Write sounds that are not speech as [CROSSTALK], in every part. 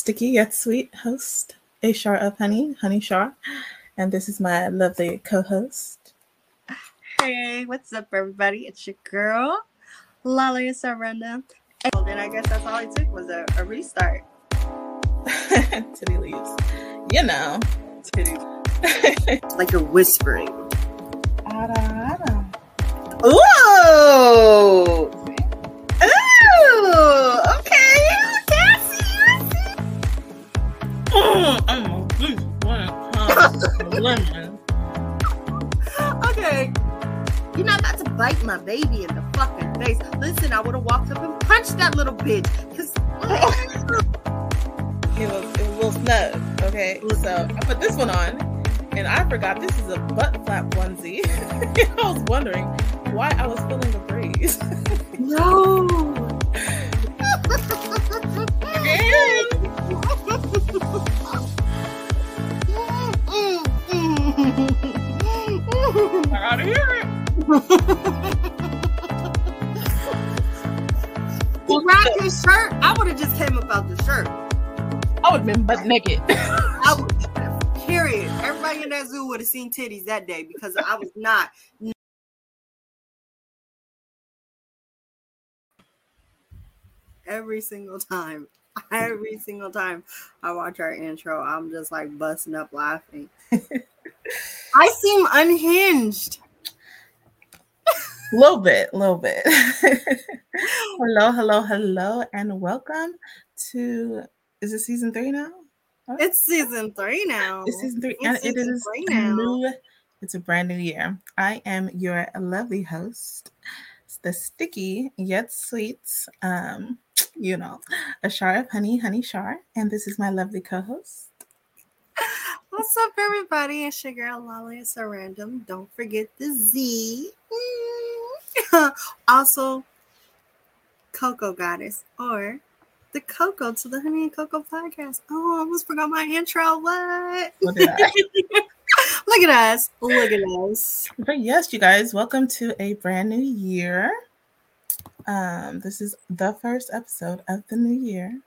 your sticky yet sweet host, A Shar of Honey, Honey Shar. And this is my lovely co host. Hey, what's up, everybody? It's your girl, Lolly Saranda. Well, then I guess that's all it took was a, a restart. [LAUGHS] Titty leaves. You know. Titty. [LAUGHS] like you're whispering. Ada, ada. Ooh! Ooh! I'm a beast when it comes to lemon. Okay. You're not about to bite my baby in the fucking face. Listen, I would have walked up and punched that little bitch. Cause [LAUGHS] It was, it was a little snug. Okay. So I put this one on. And I forgot this is a butt flap onesie. [LAUGHS] I was wondering why I was feeling the breeze. [LAUGHS] no. You wrap his shirt. I would have just came about the shirt. I would have been butt naked. [LAUGHS] I would, period. Everybody in that zoo would have seen titties that day because I was not. Every single time, [LAUGHS] every single time I watch our intro, I'm just like busting up laughing. [LAUGHS] I seem unhinged. Little bit, a little bit. [LAUGHS] hello, hello, hello, and welcome to is it season three now? It's season three now. It's season three, It's and it season is three a new. It's a brand new year. I am your lovely host, the sticky yet sweet, um, you know, a shar of honey, honey shar, and this is my lovely co-host. What's up, everybody? It's your girl Lolly. It's a random. Don't forget the Z. Mm. [LAUGHS] also, Cocoa Goddess or the Cocoa to the Honey and Cocoa podcast. Oh, I almost forgot my intro. What? Did I- [LAUGHS] Look at us. Look at us. But yes, you guys, welcome to a brand new year. Um, this is the first episode of the new year.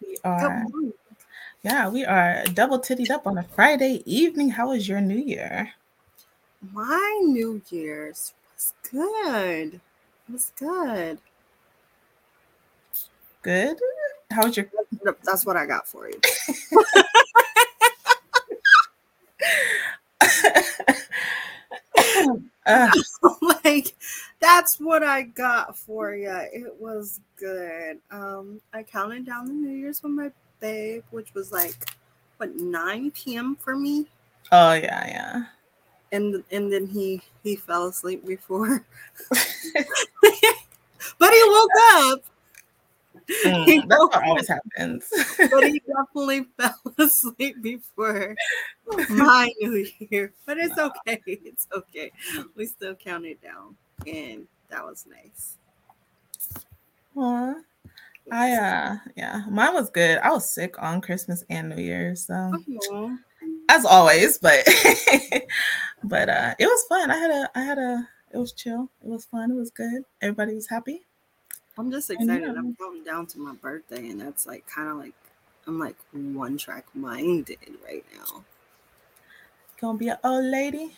We are, yeah, we are double tittied up on a Friday evening. How was your new year? My New Year's good. It was good. Good. How was your? That's what I got for you. [LAUGHS] Uh, [LAUGHS] like that's what I got for you. It was good. Um, I counted down the New Year's with my babe, which was like what 9 p.m. for me, oh yeah, yeah. And and then he he fell asleep before, [LAUGHS] but he woke up. Mm, that's what always happens. But he [LAUGHS] definitely fell [LAUGHS] asleep before my New Year. But it's okay. It's okay. We still counted down, and that was nice. Aw. I uh yeah, mine was good. I was sick on Christmas and New Year's, so Aw. As always, but [LAUGHS] but uh it was fun. I had a I had a it was chill. It was fun. It was good. Everybody was happy. I'm just excited. know. I'm counting down to my birthday, and that's like kind of like I'm like one track minded right now. Gonna be an old lady.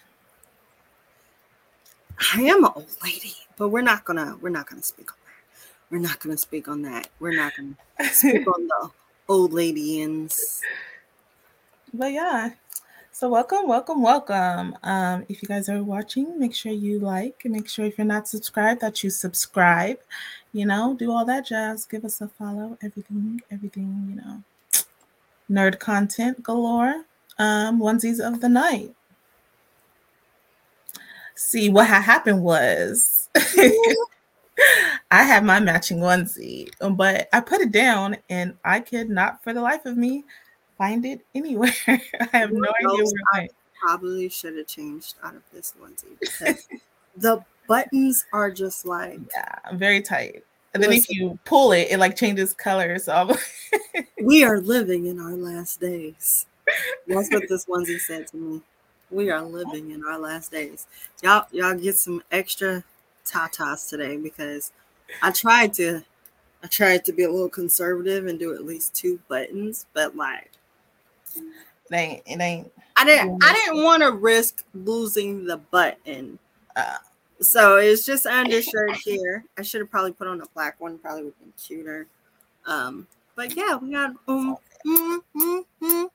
I am an old lady, but we're not gonna we're not gonna speak on that. We're not gonna speak on that. We're not gonna speak [LAUGHS] on the old ladyans. But yeah. So welcome, welcome, welcome. Um, if you guys are watching, make sure you like make sure if you're not subscribed that you subscribe. You know, do all that jazz. Give us a follow. Everything, everything. You know, nerd content galore. Um, onesies of the night. See what had happened was. [LAUGHS] I had my matching onesie, but I put it down and I could not for the life of me find it anywhere. [LAUGHS] I have no idea where it. Probably should have changed out of this onesie because the buttons are just like Yeah, very tight. And then if you pull it, it like changes colors. So we are [LAUGHS] living in our last days. That's what this onesie said to me. We are living in our last days. Y'all, y'all get some extra tatas today because I tried to I tried to be a little conservative and do at least two buttons, but like It ain't. It ain't. I didn't I didn't want to risk losing the button. Uh, So it's just undershirt here. I should have probably put on a black one, probably would have been cuter. Um, but yeah, we got um mm, mm, mm,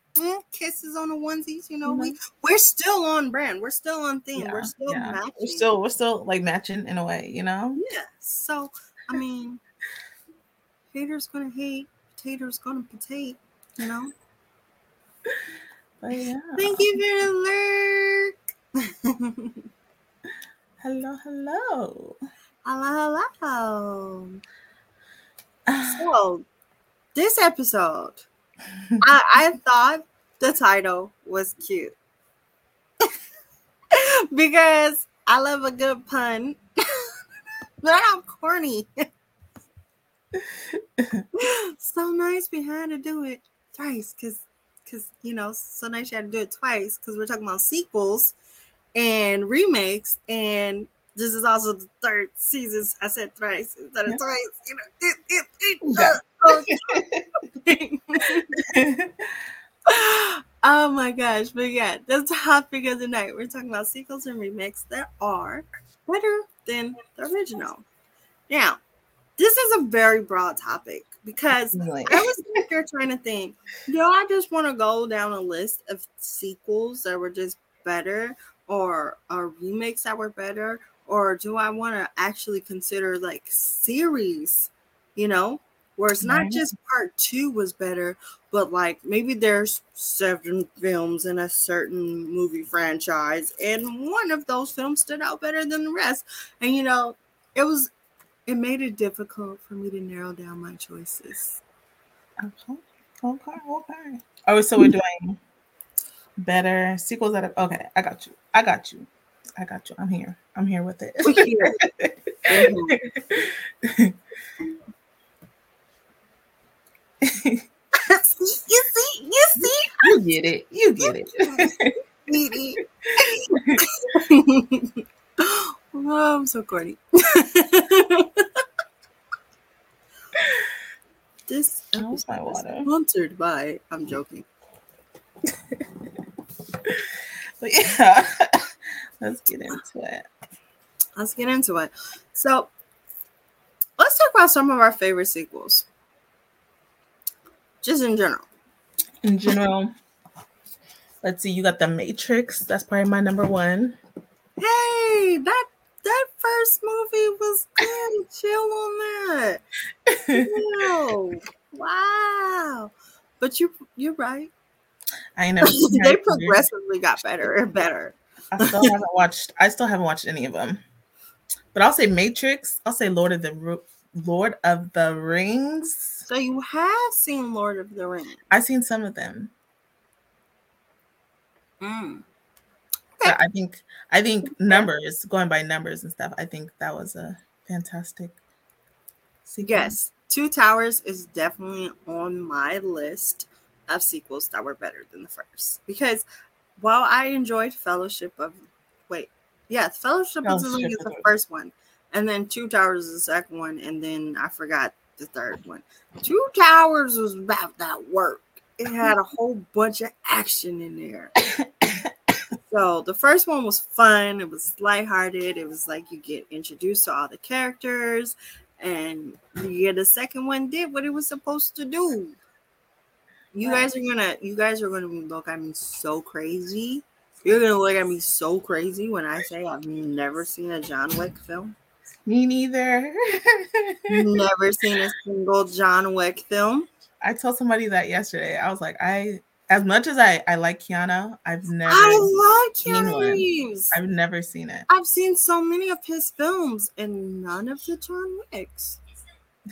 kisses on the onesies. You know, we we're still on brand. We're still on theme. yeah, we're still yeah. matching. We're still. We're still like matching in a way. You know. yeah. So I mean, haters gonna hate, potatoes gonna potate. You know. [LAUGHS] Yeah. Thank you for the lurk. [LAUGHS] Hello. Hello. hello, hello. [SIGHS] So, this episode, I, I thought the title was cute [LAUGHS] because I love a good pun, but I'm corny. so nice we had to do it thrice because because you know so nice you had to do it twice because we're talking about sequels and remakes and this is also the third season. I said thrice instead of twice you know it, it, it, Yeah. uh, [LAUGHS] [LAUGHS] oh my gosh but yeah the topic of the night we're talking about sequels and remakes that are better than the original. Now is a very broad topic because Like, I was there trying to think, do I just want to go down a list of sequels that were just better or or remakes that were better? Or do I want to actually consider like series, you know, where it's not Right. just part two was better, but like maybe there's seven films in a certain movie franchise, and one of those films stood out better than the rest. And you know, it was it made it difficult for me to narrow down my choices. okay. Okay. Okay. Oh, so we're doing better sequels that are okay. I got you. I got you. I got you. I'm here. I'm here with it. Mhm. [LAUGHS] you see, you see, you get it. You get it. Edie. [LAUGHS] [LAUGHS] oh, I'm so corny. [LAUGHS] this episode is sponsored by. I'm mm. joking. [LAUGHS] But yeah, [LAUGHS] let's get into it. Let's get into it. So, let's talk about some of our favorite sequels, just in general. In general, let's see. You got the Matrix. That's probably my number one. Hey, that that first movie was good. Chill on that. Wow. wow. But you you're right. I know. [LAUGHS] they progressively got better and better. I still haven't watched. I still haven't watched any of them. But I'll say Matrix. I'll say Lord of the Lord of the Rings. So you have seen Lord of the Rings. I've seen some of them. Mm. I think I think [LAUGHS] numbers, going by numbers and stuff, I think that was a fantastic sequel. Yes, Two Towers is definitely on my list of sequels that were better than the first. Because while I enjoyed Fellowship of wait, yeah, Fellowship, of the Ring is the- first one, and then Two Towers is the second one, and then I forgot the third one. Two Towers was about that work. It had a whole bunch of action in there. [LAUGHS] So the first one was fun. It was lighthearted. It was like you get introduced to all the characters, and yeah, the second one did what it was supposed to do. You Right. guys are gonna, you guys are gonna look at me so crazy. You're gonna look at me so crazy when I say I've never seen a John Wick film. Me neither. [LAUGHS] never seen a single John Wick film. I told somebody that yesterday. I was like, I as much as I I like Keanu, I've never I seen Keanu. Reeves. I've never seen it. I've seen so many of his films and none of the John Wicks.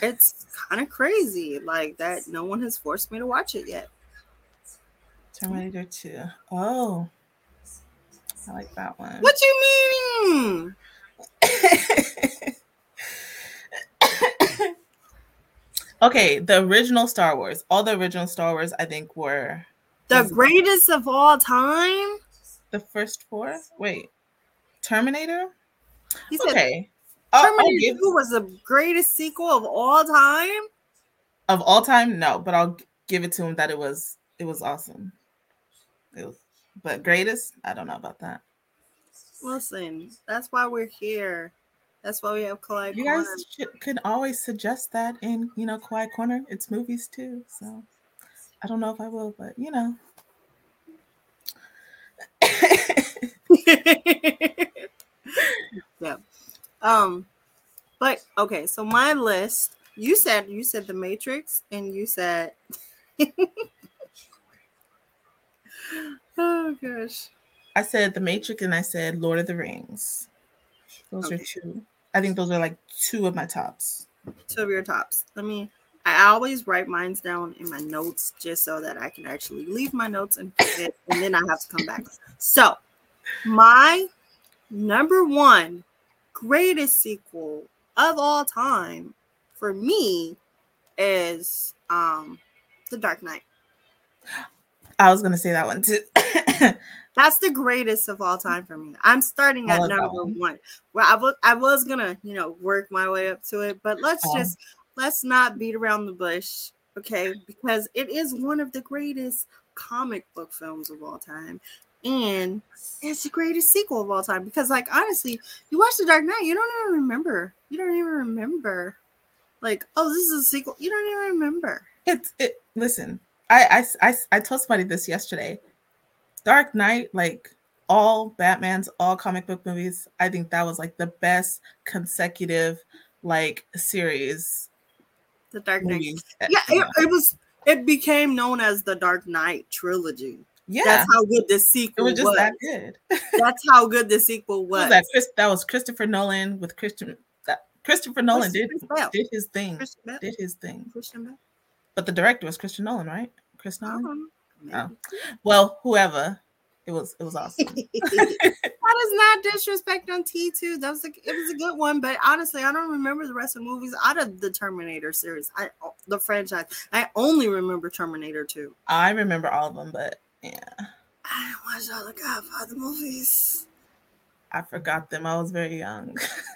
It's kind of crazy, like that. No one has forced me to watch it yet. Terminator 2. Oh. I like that one. What do you mean? [COUGHS] okay, the original Star Wars. All the original Star Wars, I think, were The greatest of all time? the first four. Wait, Terminator. He said, Okay, Terminator give, 2 was the greatest sequel of all time. Of all time, no, but I'll give it to him that it was it was awesome. It was, but greatest, I don't know about that. Listen, that's why we're here. That's why we have Kohai You guys should, can always suggest that in you know Kohai Corner. It's movies too, so I don't know if I will, but you know. [LAUGHS] yeah. Um, but okay, so my list. You said you said the Matrix, and you said. [LAUGHS] oh gosh. I said the Matrix, and I said Lord of the Rings. Those okay. are two. I think those are like two of my tops. Two of your tops. Let me. I always write mines down in my notes just so that I can actually leave my notes and and then I have to come back. So, my number one greatest sequel of all time for me is um The Dark Knight. I was gonna say that one too. [COUGHS] That's the greatest of all time for me. I'm starting at number one. one. Well, I was I was gonna, you know, work my way up to it, but let's um, just let's not beat around the bush, okay? Because it is one of the greatest comic book films of all time and it's the greatest sequel of all time. Because like honestly you watch the dark knight you don't even remember. You don't even remember. Like oh this is a sequel. You don't even remember. It's it listen I, I i i told somebody this yesterday. Dark knight like all batman's all comic book movies i think that was like the best consecutive like series the dark knight yeah it, it was it became known as the dark knight trilogy yeah, that's how good the sequel it was. Just was. that good. [LAUGHS] that's [LAUGHS] how good the sequel was. was that Chris? That was Christopher Nolan with Christian. That Christopher Nolan did did his thing. Did his thing. But the director was Christian Nolan, right? Chris Nolan. Uh-huh. Oh. Well, whoever. It was it was [LAUGHS] awesome. that [LAUGHS] is not disrespect on T two. That was a, it was a good one, but honestly, I don't remember the rest of the movies out of the Terminator series. I the franchise. I only remember Terminator two. I remember all of them, but yeah. I didn't watch all the Godfather movies. I forgot them. I was very young. [LAUGHS]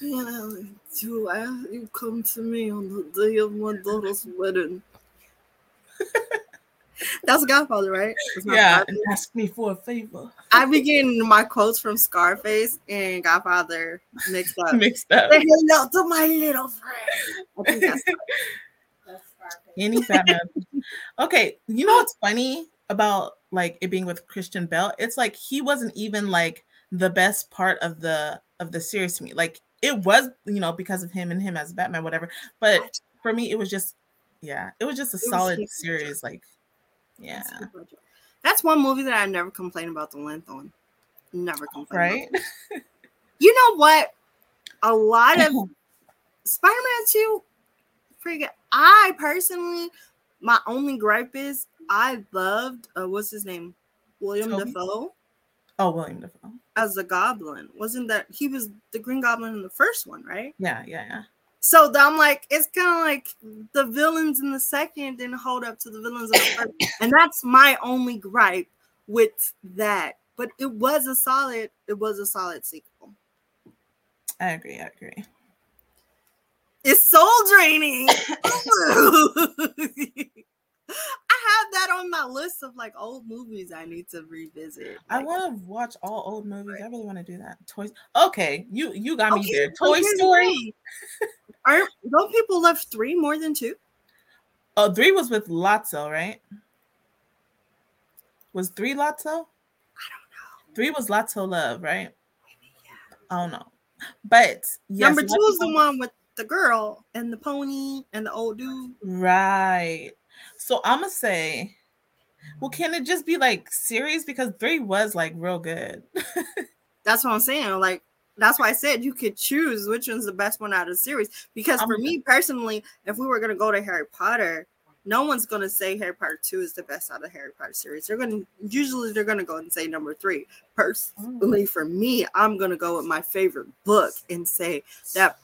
you know, you, you come to me on the day of my daughter's wedding. [LAUGHS] That's Godfather, right? Yeah, Godfather. ask me for a favor. [LAUGHS] I begin my quotes from Scarface and Godfather mixed up. [LAUGHS] mixed up. Say hello to my little friend. I think that's any okay, you know what's funny about like it being with Christian Bale? It's like he wasn't even like the best part of the of the series to me. Like it was, you know, because of him and him as Batman, whatever. But for me, it was just, yeah, it was just a it solid series. Like, yeah. That's one movie that I never complain about the length on. Never complain. Right. you know what? A lot of [LAUGHS] Spider-Man 2 pretty. I personally, my only gripe is I loved uh, what's his name, William Toby? Dafoe. Oh, William Dafoe as the Goblin. Wasn't that he was the Green Goblin in the first one, right? Yeah, yeah, yeah. So I'm like, it's kind of like the villains in the second didn't hold up to the villains in the first, and that's my only gripe with that. But it was a solid, it was a solid sequel. I agree. I agree. It's soul draining. [LAUGHS] [LAUGHS] I have that on my list of like old movies I need to revisit. I want to watch all old movies. I really want to do that. Toys. Okay, you you got okay, me there. Toy Story. Aren't don't people love three more than two? Oh, three was with Lotso, right? Was three Lotso? I don't know. Three was Lotso Love, right? Maybe, yeah. I don't know. But yes, number two is the one with the girl and the pony and the old dude. Right. So I'm gonna say, well, can it just be like series because three was like real good. [LAUGHS] that's what I'm saying. Like that's why I said you could choose which one's the best one out of the series. Because for me personally, if we were gonna go to Harry Potter, no one's gonna say Harry Potter two is the best out of Harry Potter series. They're gonna usually they're gonna go and say number three. Personally, for me, I'm gonna go with my favorite book and say that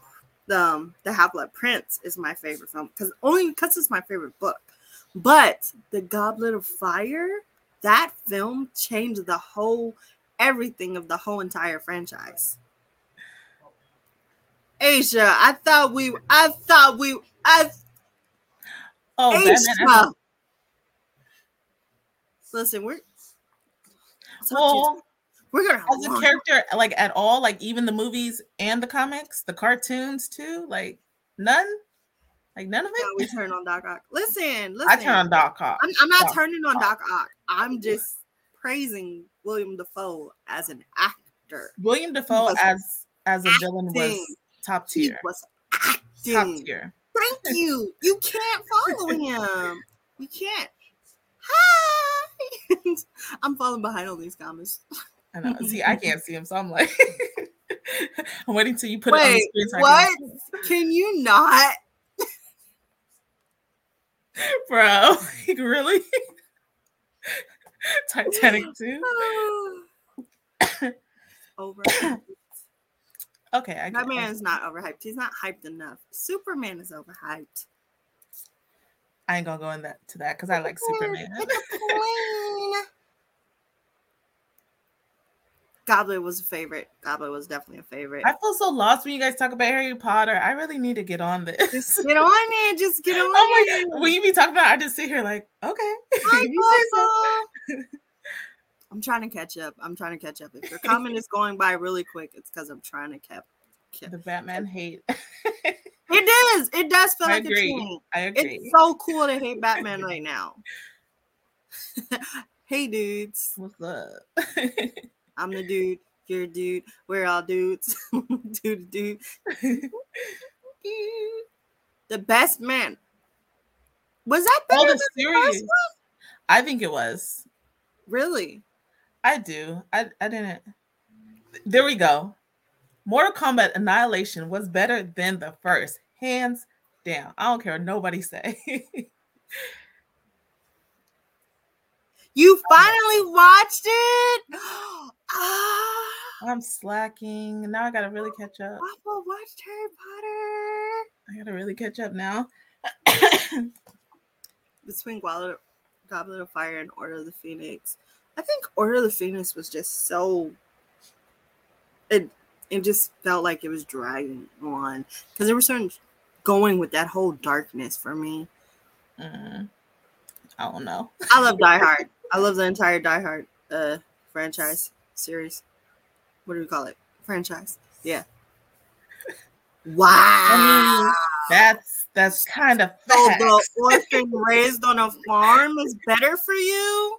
the um, the Half Blood Prince is my favorite film because only because it's my favorite book. But the Goblet of Fire, that film changed the whole everything of the whole entire franchise. Asia, I thought we, I thought we, I. Oh, Asia. Batman. Listen, we're. Well, we're gonna as a character, like at all, like even the movies and the comics, the cartoons too, like none, like none of it. No, we turn on Doc Ock. Listen, listen. I turn on Doc Ock. I'm, I'm not Doc turning on. Doc Ock. I'm just praising William Dafoe as an actor. William Dafoe as as a villain was acting. top He tier. was Top tier. Thank [LAUGHS] you. You can't follow him. You can't. Hi. [LAUGHS] I'm falling behind on these comments. I know. See, I can't see him, so I'm like, [LAUGHS] I'm waiting till you put it on the screen. So what? can- Can you not? [LAUGHS] bro? Like, really? [LAUGHS] Titanic [LAUGHS] too. [SIGHS] Over. [COUGHS] Okay, I That man is not overhyped. He's not hyped enough. Superman is overhyped. I ain't gonna go in that to that because I like Superman. Goblet was a favorite. Goblet was definitely a favorite. I feel so lost when you guys talk about Harry Potter. I really need to get on this. Just get on it. Just get [LAUGHS] oh on oh my it. god! When you be talking about, it, I just sit here like, okay. Hi. [LAUGHS] I'm trying to catch up. I'm trying to catch up. If your comment is going by really quick, it's because I'm trying to catch. The Batman hate. [LAUGHS] It does. It does feel I like a agree. change. I agree. It's so cool to hate Batman right now. hey, dudes. What's up? I'm the dude. You're a dude. We're all dudes. [LAUGHS] dude, dude. The best man. Was that Oh, better the than the first series. one? I think it was. Really? I do. I I didn't. There we go. Mortal Kombat Annihilation was better than the first, hands down. I don't care what nobody say. [LAUGHS] You finally watched it? [GASPS] [GASPS] ah, I'm slacking. Now I gotta really catch up. Papa watched Harry Potter. I gotta really catch up now. [COUGHS] Between Goblet, Goblet of Fire and Order of the Phoenix. I think Order of the Phoenix was just so it it just felt like it was dragging on because there was certain going with that whole darkness for me. Mm, I don't know. I love Die [LAUGHS] Hard. I love the entire Die Hard uh franchise series. What do we call it? Franchise. Yeah. [LAUGHS] Wow. That's that's kind of So the orphan [LAUGHS] raised on a farm is better for you?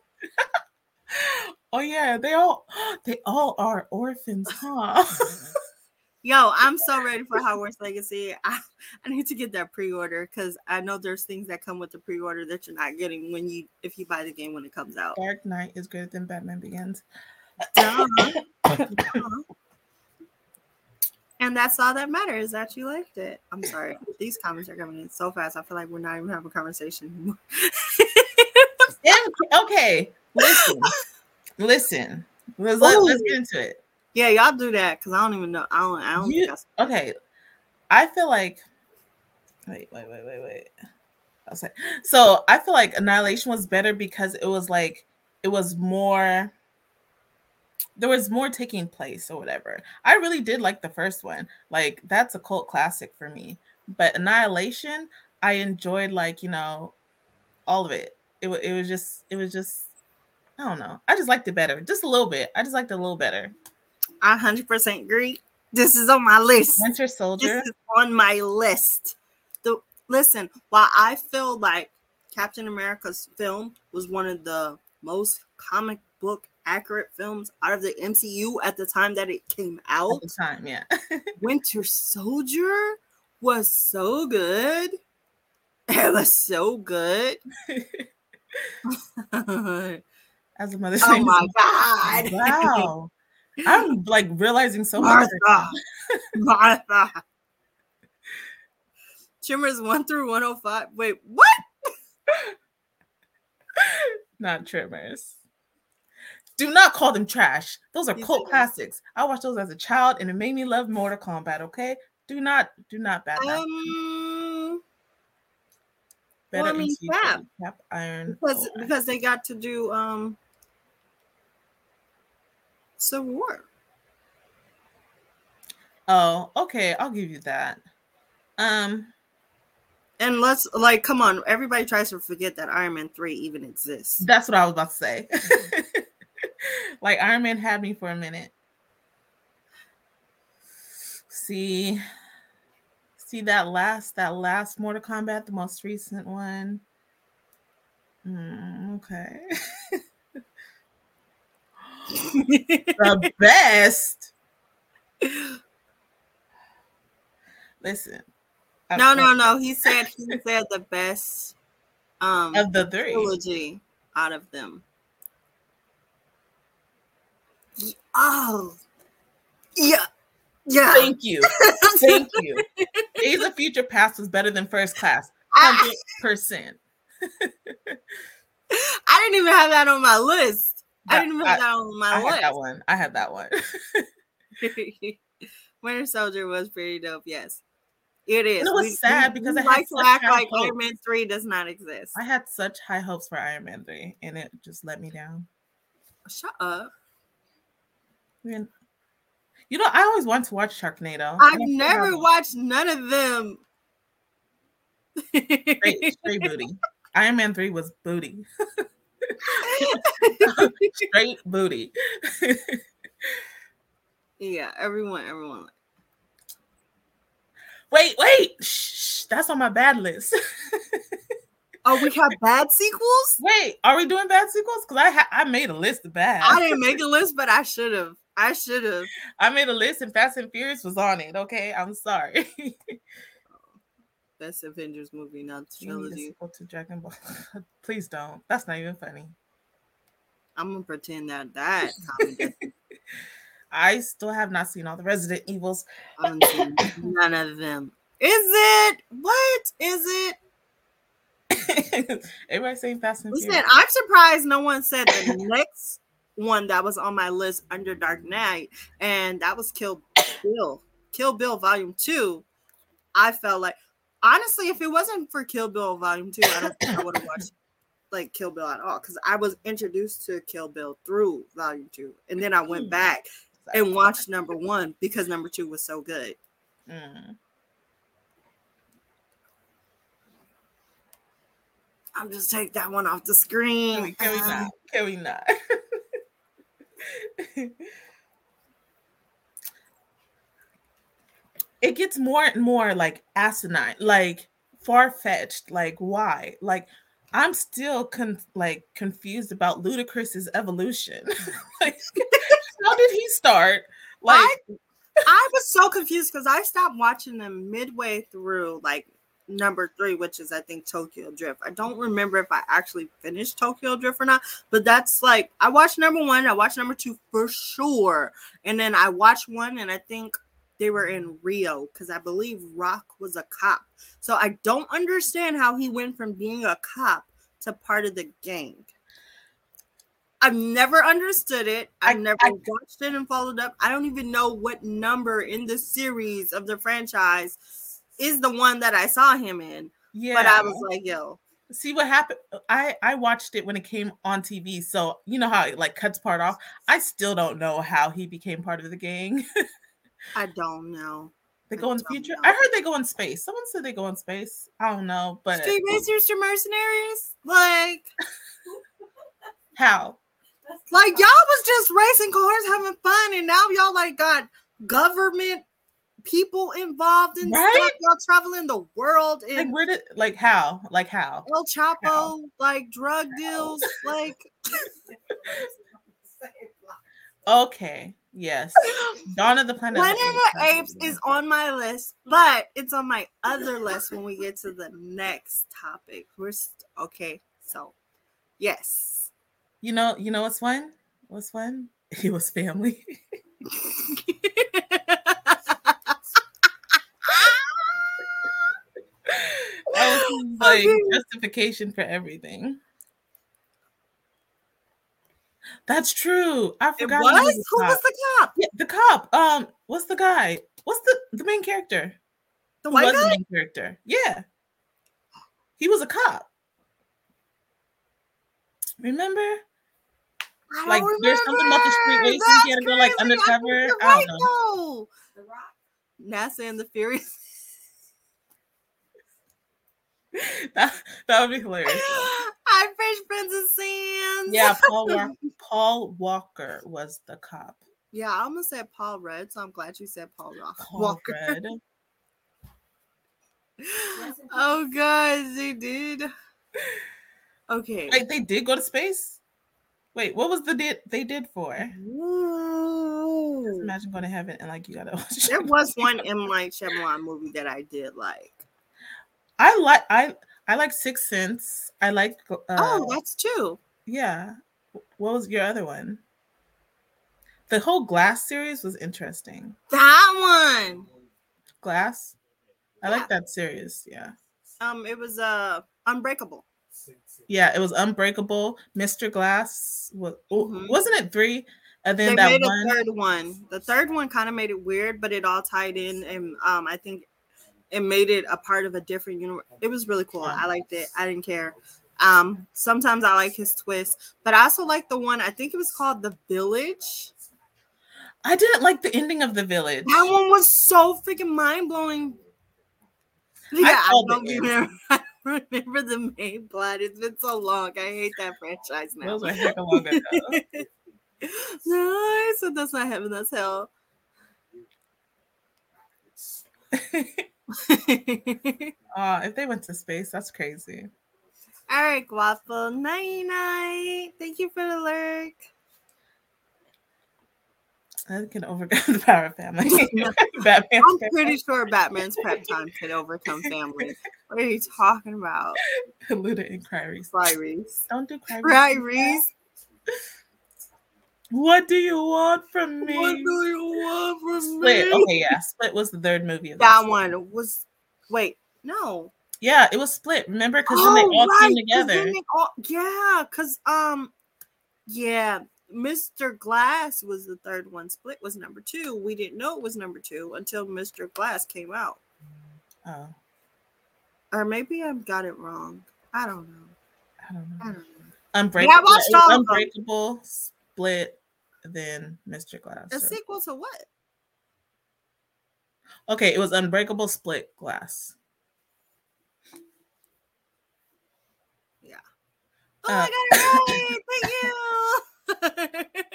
Oh yeah, they all [GASPS] they all are orphans, huh? [LAUGHS] Yo, I'm so ready for Hogwarts Legacy. I, I need to get that pre-order because I know there's things that come with the pre-order that you're not getting when you if you buy the game when it comes out. Dark Knight is greater than Batman Begins. Duh. [LAUGHS] Duh. And that's all that matters that you liked it. I'm sorry. These comments are coming in so fast. I feel like we're not even having a conversation. And- [LAUGHS] okay, listen, listen. Let's, let, let's get into it. yeah, y'all do that because I don't even know. I don't. I don't. You- I, Okay, I feel like. Wait, wait, wait, wait, wait. I'll say. So I feel like Annihilation was better because it was like it was more. There was more taking place or whatever. I really did like the first one. Like that's a cult classic for me. But Annihilation, I enjoyed like you know, all of it. It it was just it was just I don't know. I just liked it better, just a little bit. I just liked it a little better. I 100% agree. This is on my list. Winter Soldier. This is on my list. The listen, while I feel like Captain America's film was one of the most comic book accurate films out of the MCU at the time that it came At out, the time, yeah. [LAUGHS] Winter Soldier was so good. It was so good. oh [LAUGHS] [LAUGHS] As a mother oh saying, my god. wow. I'm like realizing so much. Martha. Martha. Trimmers 1 through 105. Wait, what? Not trimmers. Do not call them trash. Those are These cult are- classics. I watched those as a child and it made me love Mortal Kombat, okay? Do not, do not bad. Um, Better well, I mean, Cap. Cap Iron. because because they got to do um Civil War. Oh, okay, I'll give you that. Um, and let's like, come on, everybody tries to forget that Iron Man three even exists. That's what I was about to say. [LAUGHS] like Iron Man had me for a minute. See, see that last that last Mortal Kombat, the most recent one. Mm, okay. [LAUGHS] the best. Listen. No, no, no. He said he said the best um of the three trilogy out of them. Oh, yeah, yeah. Thank you, [LAUGHS] thank you. Days of Future Past was better than First Class, hundred percent. I didn't even have that on my list. That, I didn't even have I, that on my I list. Had that one. I had that one. [LAUGHS] Winter Soldier was pretty dope. Yes, it is. it was we, sad because I like to act like hopes. Iron Man three does not exist. I had such high hopes for Iron Man three, and it just let me down. Shut up. You know, I always want to watch Sharknado. I've never watched none of them. straight, straight booty. Iron Man 3 was booty. [LAUGHS] straight booty. yeah, everyone, everyone. Wait, wait. Shh, that's on my bad list. [LAUGHS] oh, we have bad sequels? Wait, are we doing bad sequels? Because I ha- I made a list of bad. I didn't make a list, but I should have. I should have. I made a list and Fast and Furious was on it. Okay, I'm sorry. [LAUGHS] Best Avengers movie, not the trilogy. to Dragon Ball. [LAUGHS] Please don't. That's not even funny. I'm gonna pretend that that. [LAUGHS] I still have not seen all the Resident Evils. None of them. Is it? What is it? [LAUGHS] Everybody saying Fast and Listen, I'm surprised no one said the next one that was on my list under Dark Knight, and that was Kill Bill. Kill Bill Volume Two. I felt like honestly, if it wasn't for Kill Bill Volume Two, I don't think I would have watched like Kill Bill at all because I was introduced to Kill Bill through Volume Two, and then I went hmm. back and watched number one because number two was so good. Mm. I'm just take that one off the screen. Can we, can we not? Can we not? [LAUGHS] it gets more and more like asinine, like far fetched. Like why? Like I'm still con- like confused about Ludacris's evolution. [LAUGHS] like, how did he start? Like, I, I was so confused because I stopped watching them midway through, like number three, which is I think Tokyo Drift. I don't remember if I actually finished Tokyo Drift or not, but that's like I watched number one, I watched number two for sure, and then I watched one, and I think they were in Rio because I believe Rock was a cop. So I don't understand how he went from being a cop to part of the gang. I've never understood it. I've I, never I, watched it and followed up. I don't even know what number in the series of the franchise is the one that I saw him in. Yeah. But I was like, yo. See what happened? I I watched it when it came on TV. So you know how it like cuts part off. I still don't know how he became part of the gang. [LAUGHS] I don't know. They go in the future. Know. I heard they go in space. Someone said they go in space. I don't know, but Street Racers to mercenaries, like [LAUGHS] how? Like y'all was just racing cars, having fun, and now y'all like got government people involved in right? stuff. Y'all traveling the world and like where did like how? Like how? El Chapo, how? like drug deals, like [LAUGHS] Okay. Yes. Dawn of the Planet. Planet of the Apes is on my list, but it's on my other list when we get to the next topic. We're st- okay. So, yes. You know, you know what's fun? What's fun? [LAUGHS] It was family. [LAUGHS] that was [LAUGHS] like okay. justification for everything. That's true. I forgot. It was? Who was the cop? Yeah, the cop. Um, what's the guy? What's the the main character? The Who white guy? The main character. Yeah. He was a cop. Remember? like remember. there's something about the street racing. He had to go like undercover. I, I don't know. The Rock. NASA and the Furious. [LAUGHS] that, that would be hilarious. [LAUGHS] Hi, Fresh Prince of Sands. Yeah, Paul Walker, [LAUGHS] Paul Walker was the cop. Yeah, I almost said Paul Rudd, so I'm glad you said Paul, Paul Walker. Rudd. oh God, they did. Okay. Wait, they did go to space. Wait, what was the did they did for? Imagine going to heaven and like you gotta. watch- There was one M Night Shyamalan movie that I did like. I like I I like Six Sense. I like. Uh, oh, that's two. yeah. What was your other one? The whole Glass series was interesting. That one. Glass. I Yeah. like that series. Yeah. Um, it was uh Unbreakable. Yeah, it was Unbreakable. Mr. Glass was Mhm. wasn't it three? And then they that made one. a third one. The third one kind of made it weird, but it all tied in, and um, I think it made it a part of a different universe. It was really cool. I liked it. I didn't care. Um, sometimes I like his twist, but I also like the one. I think it was called The Village. I didn't like the ending of the village. That one was so freaking mind blowing. Yeah, I, called don't remember. [LAUGHS] I remember the main plot. It's been so long. I hate that franchise now. Those were heck of long ago. [LAUGHS] no, so that's not heaven. That's hell. [LAUGHS] [LAUGHS] uh, if they went to space, that's crazy. All right, Guapo. Night night. Thank you for the lurk. I can overcome [LAUGHS] the power of family. [LAUGHS] Batman. I'm pretty sure Batman's prep time could overcome family. What are you talking about? Luda and Clarice. Clarice. Don't do Clarice. Clarice. What do you want from me? What do you want from Split. me? Okay, yeah. Split was the third movie of That this. one was. Wait, no. Yeah, it was Split. Remember? Because then they all came together. then all- yeah, because um, yeah, Mr. Glass was the third one. Split was number two. We didn't know it was number two until Mr. Glass came out, Oh, or maybe I've got it wrong. I don't know. I don't know. I know. don't know. Unbreakable. Yeah, I watched it was all of them. Split, then Mr. Glass. A sequel to what? Okay, it was Unbreakable, Split, Glass. Yeah. Oh, Uh, I got it right. Thank you. [LAUGHS]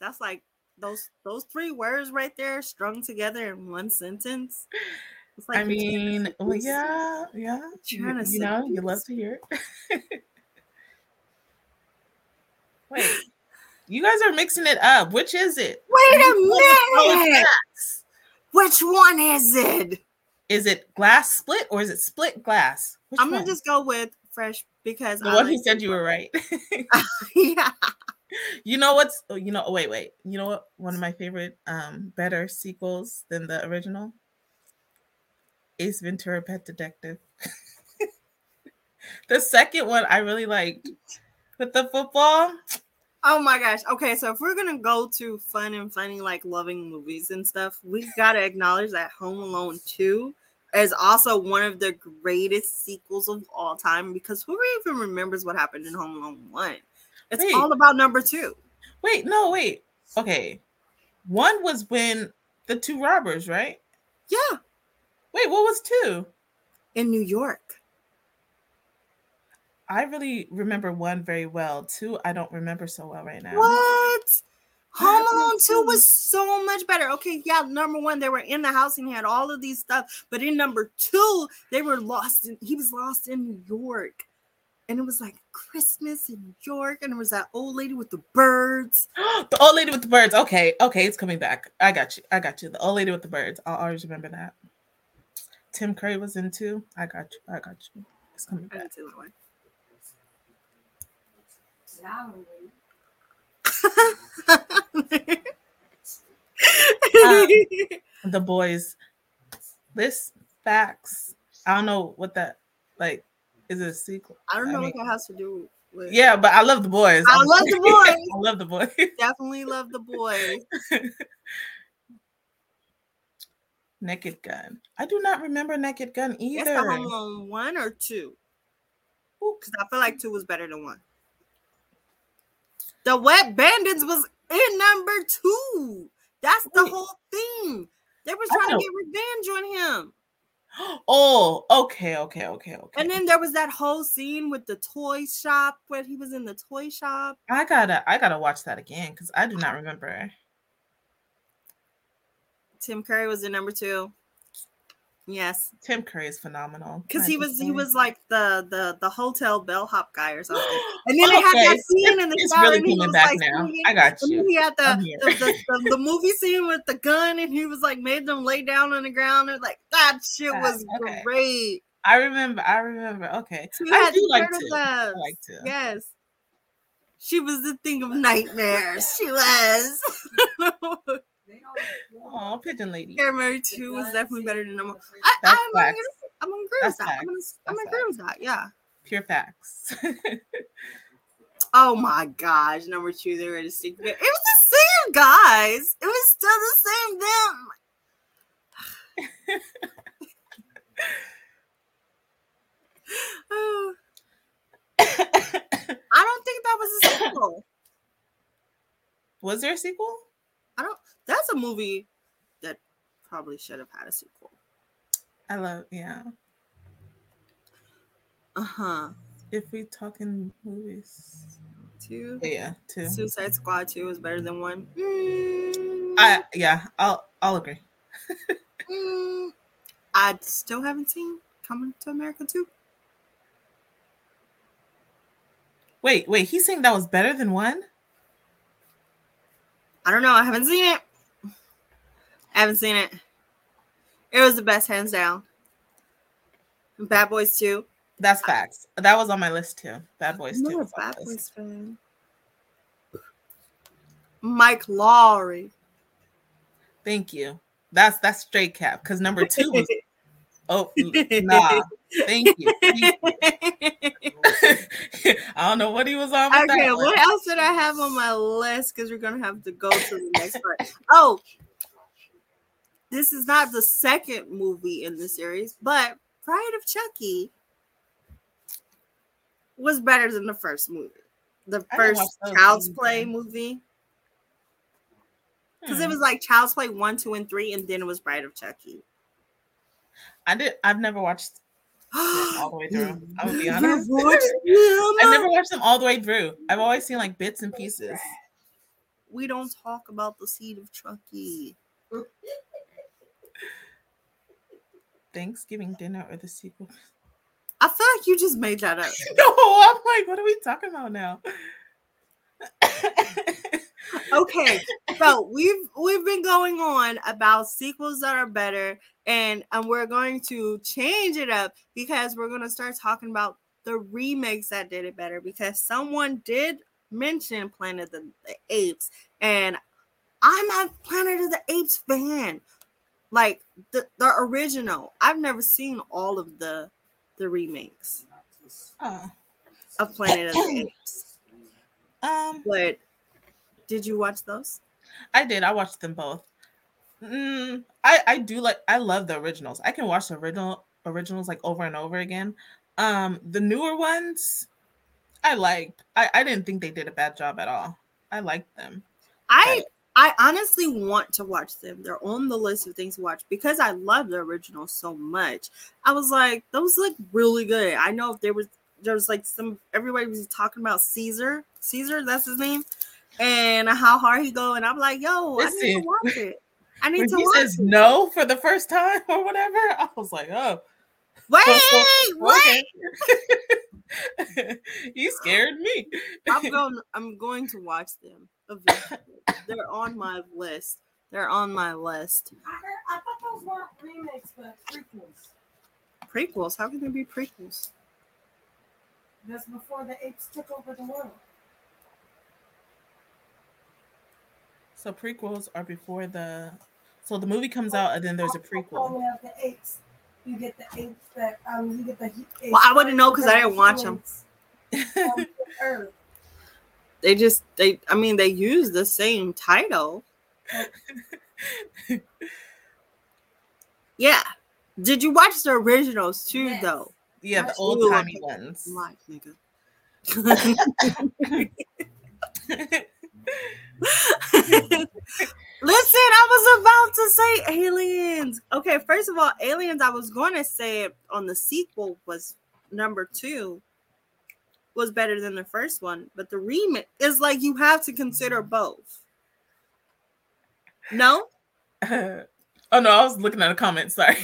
That's like those those three words right there strung together in one sentence. It's like I you're trying to mean, well, yeah, yeah. You, you know, you love to hear it. [LAUGHS] Wait, you guys are mixing it up. Which is it? Wait a minute. Which one is it? Is it glass split or is it split glass? Which I'm gonna one? just go with fresh because the I one who said you were right. [LAUGHS] [LAUGHS] yeah. you know what's? Oh, you know. Oh, wait, wait. You know what? One of my favorite, um, better sequels than the original. Ace Ventura: Pet Detective. [LAUGHS] the second one I really liked with the football. Oh my gosh. Okay, so if we're gonna go to fun and funny, like loving movies and stuff, we gotta acknowledge that Home Alone 2 is also one of the greatest sequels of all time because who even remembers what happened in Home Alone 1? It's Wait. all about number two. Wait, no, wait. Okay, one was when the two robbers, right? Yeah, Wait, what was two? in New York. I really remember one very well. Two, I don't remember so well right now. What? Home Alone 2 was so much better. Okay, yeah, number one, they were in the house and he had all of these stuff. But in number two, they were lost in he was lost in New York. And it was like Christmas in New York, and there was that old lady with the birds. [GASPS] the old lady with the birds. Okay, okay, it's coming back. I got you. I got you. The old lady with the birds. I'll always remember that. Tim Curry was in too. I got you. I got you. It's coming I back. didn't see that one. Um, the boys. This facts. I don't know what that like. Is it a sequel? I don't know mean, what that has to do with. Yeah, but I love the boys. I I'm love the [LAUGHS] boys. I love the boys. definitely love the boy. [LAUGHS] Naked Gun. I do not remember Naked Gun either. the Home Alone one or two. Because I feel like two was better than one. The Wet Bandits was in number two. That's the whole thing. They were trying to get revenge on him. [GASPS] Oh, okay, okay, okay, okay. And then there was that whole scene with the toy shop where he was in the toy shop. I gotta I gotta watch that again because I do not remember. Tim Curry was in number two. Yes, Tim Curry is phenomenal. because he was he was like the the the hotel bellhop guy or something. [GASPS] And then they had that scene in the it's really and he coming was back like now. singing. I got you. he had the the, the, the, the [LAUGHS] movie scene with the gun and he was like made them lay down on the ground and like that shit was okay. great. I remember. I remember. Okay, She I do like to. I like to. Yes. She was the thing of nightmares. She was. [LAUGHS] Oh, pigeon lady. Hair Mary 2 was definitely better than number I, That's I'm, gonna, facts. I'm gonna agree That's with that. I'm gonna, facts. I'm gonna agree with that. Yeah. Pure facts. Oh my gosh, number two, they were the secret. It was the same guys. It was still the same them. Oh, [SIGHS] [SIGHS] I don't think that was a sequel. Was there a sequel? I don't. That's a movie that probably should have had a sequel. I love. Yeah. Uh huh. If we talking movies, Two. yeah, two. Suicide Squad two is better than one. Mm, I yeah. I'll I'll agree. [LAUGHS] mm, I still haven't seen Coming to America two. Wait, wait. He's saying that was better than one. I don't know. I haven't seen it. I haven't seen it. It was the best, hands down. Bad Boys 2. That's facts. That was on my list too. Bad Boys I'm too. Bad Boys fan. Mike Lowrey. Thank you. That's that's straight cap. Because number two was [LAUGHS] oh [LAUGHS] nah. Thank you. Thank you. [LAUGHS] I don't know what he was on. Okay, what else did I have on my list? Because we're gonna have to go to the next part. Oh, this is not the second movie in the series, but Bride of Chucky was better than the first movie. The first Child's. Play movie. Because it Hmm. was like Child's Play one, two, and three, and then it was Bride of Chucky. I did. I've never watched all the way through. [GASPS] I'm gonna be honest. [LAUGHS] I never watched them all the way through. I've always seen like bits and pieces. We don't talk about the seed of Chucky. Thanksgiving dinner or the sequel. I feel like you just made that up. [LAUGHS] No, I'm like, what are we talking about now? [LAUGHS] okay so we've we've been going on about sequels that are better and and we're going to change it up because we're going to start talking about the remakes that did it better because someone did mention planet of the apes and i'm a planet of the apes fan. Like the, the original. I've never seen all of the the remakes Oh, of planet of the apes. Um, but did you watch those I did. I watched them both. Mm, I I do like. I love the originals. I can watch the original originals like over and over again. Um, the newer ones, I liked. I I didn't think they did a bad job at all. I liked them. I I honestly want to watch them. They're on the list of things to watch because I love the original so much. I was like, those look really good. I know if there was there was like some everybody was talking about Caesar. Caesar, that's his name, and how hard he go. And I'm like, yo, I need to watch it. I need When to he watch says it. no for the first time or whatever, I was like, oh, Wait, wait. okay. [LAUGHS] you scared me. I'm going. I'm going to watch them. eventually. They're on my list. They're on my list. I, heard, I thought those weren't remakes, but prequels. Prequels. How can they be prequels? That's before the apes took over the world. So prequels are before the. So the movie comes out and then there's a prequel. Only of the apes. You get the apes that um you get the. he- Well, I apes wouldn't know because I didn't watch them. on the [LAUGHS] Earth. They just they. I mean, they use the same title. [LAUGHS] Yeah. Did you watch the originals too, Yes. though? yeah, the old timey ones. Like, nigga. [LAUGHS] [LAUGHS] Listen, I was about to say aliens. Okay, first of all, aliens, I was going to say on the sequel was number two was better than the first one, but the remake is like you have to consider both. No? [LAUGHS] oh no, I was looking at a comment. Sorry. [LAUGHS] so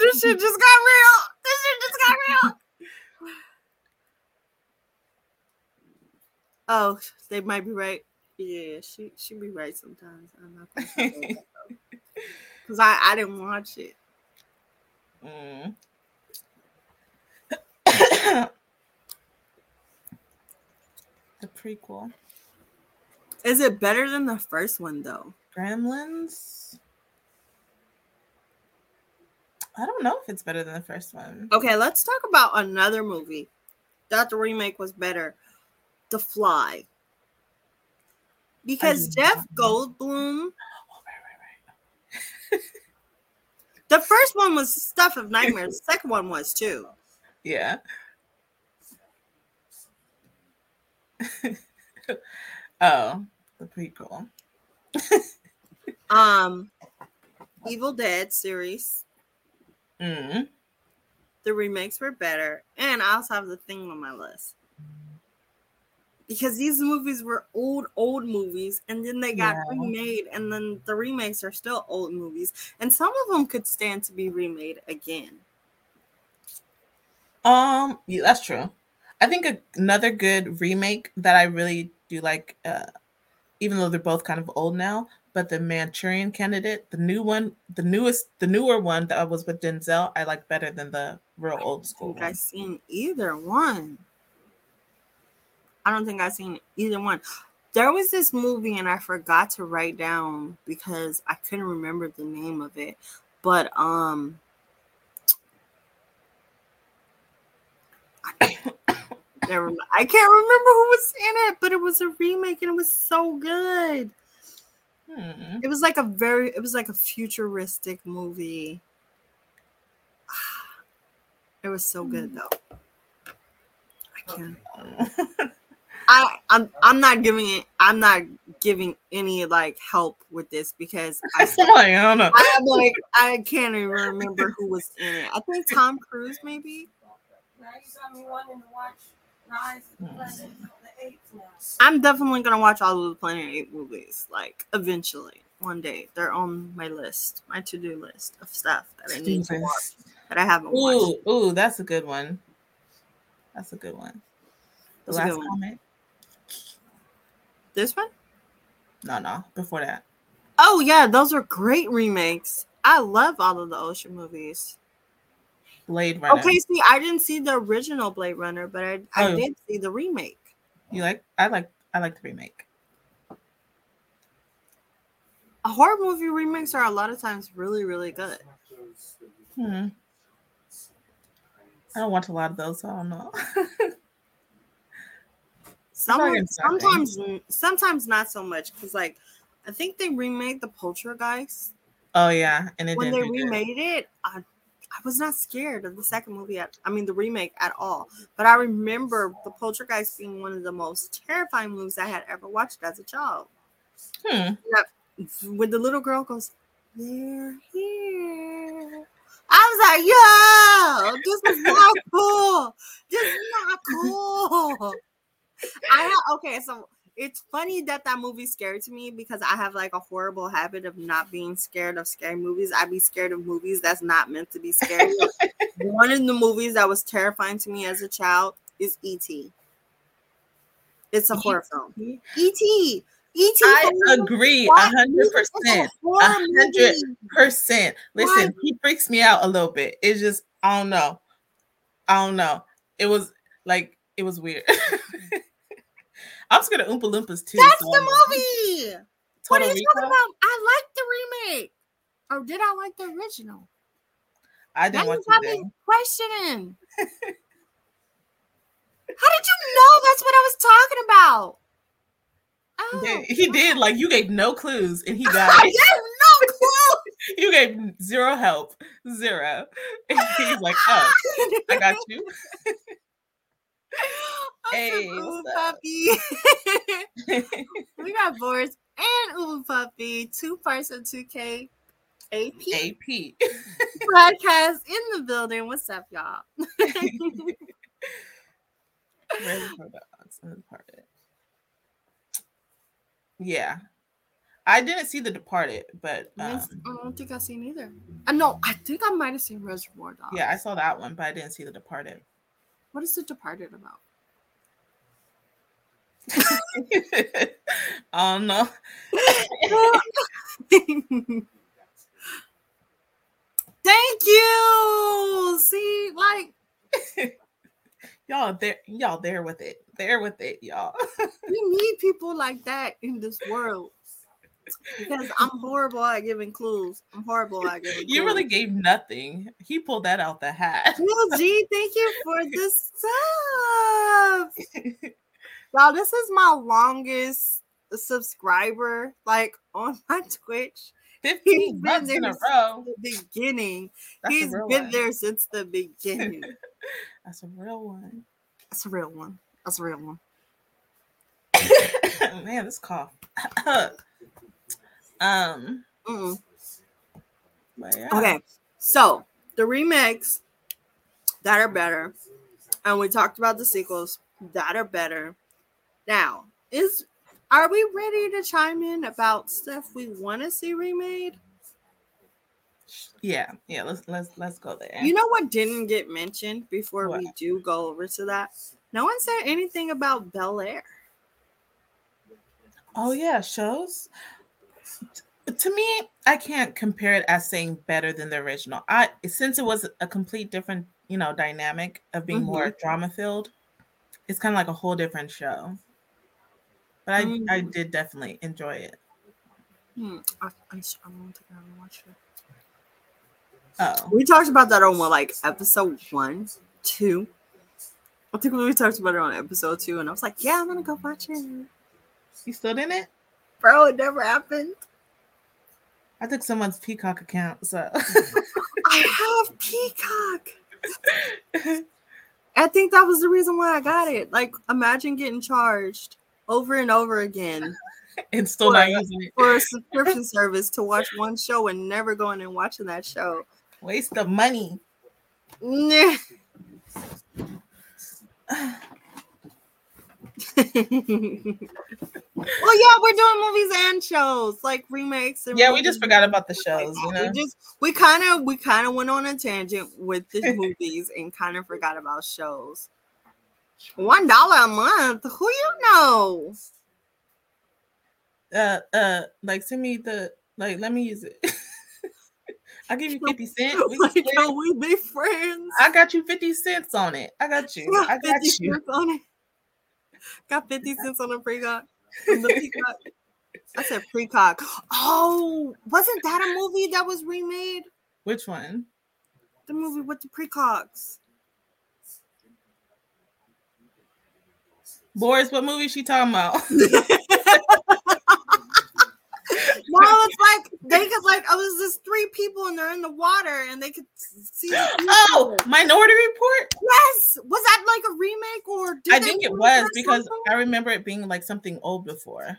this shit just got real. This shit just got real. Oh, they might be right. Yeah, she she be right sometimes. I'm not know because [LAUGHS] I I didn't watch it. Mm. the prequel. Is it better than the first one though? Gremlins. I don't know if it's better than the first one. Okay, let's talk about another movie that the remake was better. The Fly. Because Jeff. Goldblum, Oh, right, right, right. the first one was Stuff of Nightmares, the second one was too. Yeah. [LAUGHS] oh, the prequel. Um Evil Dead series, Mm. the remakes were better, and I also have the thing on my list. Because these movies were old, old movies, and then they got Yeah. remade, and then the remakes are still old movies, and some of them could stand to be remade again. Um, yeah, that's true. I think a, another good remake that I really do like, uh, even though they're both kind of old now, but the Manchurian Candidate, the new one, the newest, the newer one that was with Denzel, I like better than the real old I school. I've seen either one. I don't think I've seen either one. There was this movie, and I forgot to write down because I couldn't remember the name of it. But um, [COUGHS] never. I can't remember who was in it, but it was a remake, and it was so good. Hmm. It was like a very. It was like a futuristic movie. [SIGHS] It was so good though. I can't. [LAUGHS] I I'm I'm not giving it I'm not giving any like help with this because [LAUGHS] I I. I'm like I can't even remember who was in it. I think Tom Cruise maybe. Now you got me wanting to watch Rise of the Planet of the Apes now. I'm definitely gonna watch all of the Planet Apes movies like eventually one day. They're on my list, my to do list of stuff that I need to watch that I haven't watched. Ooh, ooh, that's a good one. That's a good one. The That's last comment? This one? No, no, before that. Oh yeah, those are great remakes. I love all of the ocean movies. Blade Runner. Okay, see, I didn't see the original Blade Runner, but I, I Oh. did see the remake. You like? I like. I like the remake. A Horror movie remakes are a lot of times really, really good. Hmm. I don't watch a lot of those, so I don't know. [LAUGHS] Some, sometimes, sometimes not so much because, like, I think they remade the Poltergeist. oh yeah, and it When they remade it, I, I was not scared of the second movie. At, I mean, the remake at all. But I remember the Poltergeist being one of the most terrifying movies I had ever watched as a child. Hmm. when the little girl goes, they're here. I was like, yo, this is not [LAUGHS] cool. This is not cool. [LAUGHS] I have, okay, so it's funny that that movie scared to me because I have like a horrible habit of not being scared of scary movies. I'd be scared of movies that's not meant to be scary. [LAUGHS] One of the movies that was terrifying to me as a child is E.T. It's a horror film. E.T. E.T. I agree, a hundred percent. hundred percent. Listen, What? he freaks me out a little bit. It's just I don't know, I don't know. It was like it was weird. [LAUGHS] I'm scared of Oompa Loompas too. That's so the movie. What are you talking about? I like the remake. Or did I like the original? I Now didn't you watch got me questioning. [LAUGHS] How did you know that's what I was talking about? Oh, He did- like you gave no clues and he [LAUGHS] I got it. gave no clue. [LAUGHS] you gave zero help, zero. And he's like, "Oh, I got you." Hey, puppy. [LAUGHS] we [LAUGHS] got Boris and Ubu Puppy, two parts of 2K AP AP. podcast in the building. What's up, y'all? Reservoir Dogs Departed. Yeah. I didn't see The Departed, but I um, don't think I've seen either. Uh, no, I think I might have seen Reservoir Dogs. yeah, I saw that one, but I didn't see The Departed. What is The Departed about? [LAUGHS] oh no. [LAUGHS] Thank you. See, like [LAUGHS] y'all there y'all there with it. There with it, y'all. we need people like that in this world. Because I'm horrible at giving clues. I'm horrible at giving You really gave nothing. He pulled that out the hat. Well, G, thank you for the sub. Y'all, this is my longest subscriber, like [LAUGHS] on my Twitch. 15 been months in there a row. since The beginning. That's He's been one. there since the beginning. [LAUGHS] That's a real one. That's a real one. That's a real one. Man, this cough. [COUGHS] um Mm-mm. yeah. Okay, so the remakes that are better, and we talked about the sequels that are better. Now, is are we ready to chime in about stuff we want to see remade? Yeah, yeah, let's let's let's go there. You know what didn't get mentioned before we do go over to that? No one said anything about Bel Air. oh yeah, shows. To me, I can't compare it as saying better than the original. I since it was a complete different, you know, dynamic of being more mm-hmm. drama filled, it's kind of like a whole different show. But I I Mm. did definitely enjoy it. Hmm, I, I, I don't think I haven't watched it. Oh, We talked about that on what, like episode one, two. I think we talked about it on episode two, and I was like, "Yeah, I'm gonna go watch it." you still in it? Bro, it never happened. I took someone's Peacock account, so [LAUGHS] I have Peacock. [LAUGHS] I think that was the reason why I got it. Like, imagine getting charged over and over again [LAUGHS] and still not using it. for a [LAUGHS] subscription service to watch one show and never going and watching that show. Waste of money. Nah. well, yeah, we're doing movies and shows, like remakes. And Yeah, we just forgot about the shows, you know. We just we kind of we kind of went on a tangent with the [LAUGHS] movies and kind of forgot about shows. One dollar a month. Who you know? uh uh like send me the like let me use it. [LAUGHS] I'll give you 50 cents. [LAUGHS] We can Like, it. we be friends. I got you 50 cents on it. I got you. I got 50 you. cents on it. Got 50 [LAUGHS] cents on the precock. On the peacock. I said precock. Oh, wasn't that a movie that was remade? Which one? The movie with the precogs. Boris, what movie she talking about? [LAUGHS] No, it's like they could like oh, there's this three people and they're in the water and they could see. The [GASPS] oh. Minority Report. yes, was that like a remake or? Did I think it was because something? I remember it being like something old before.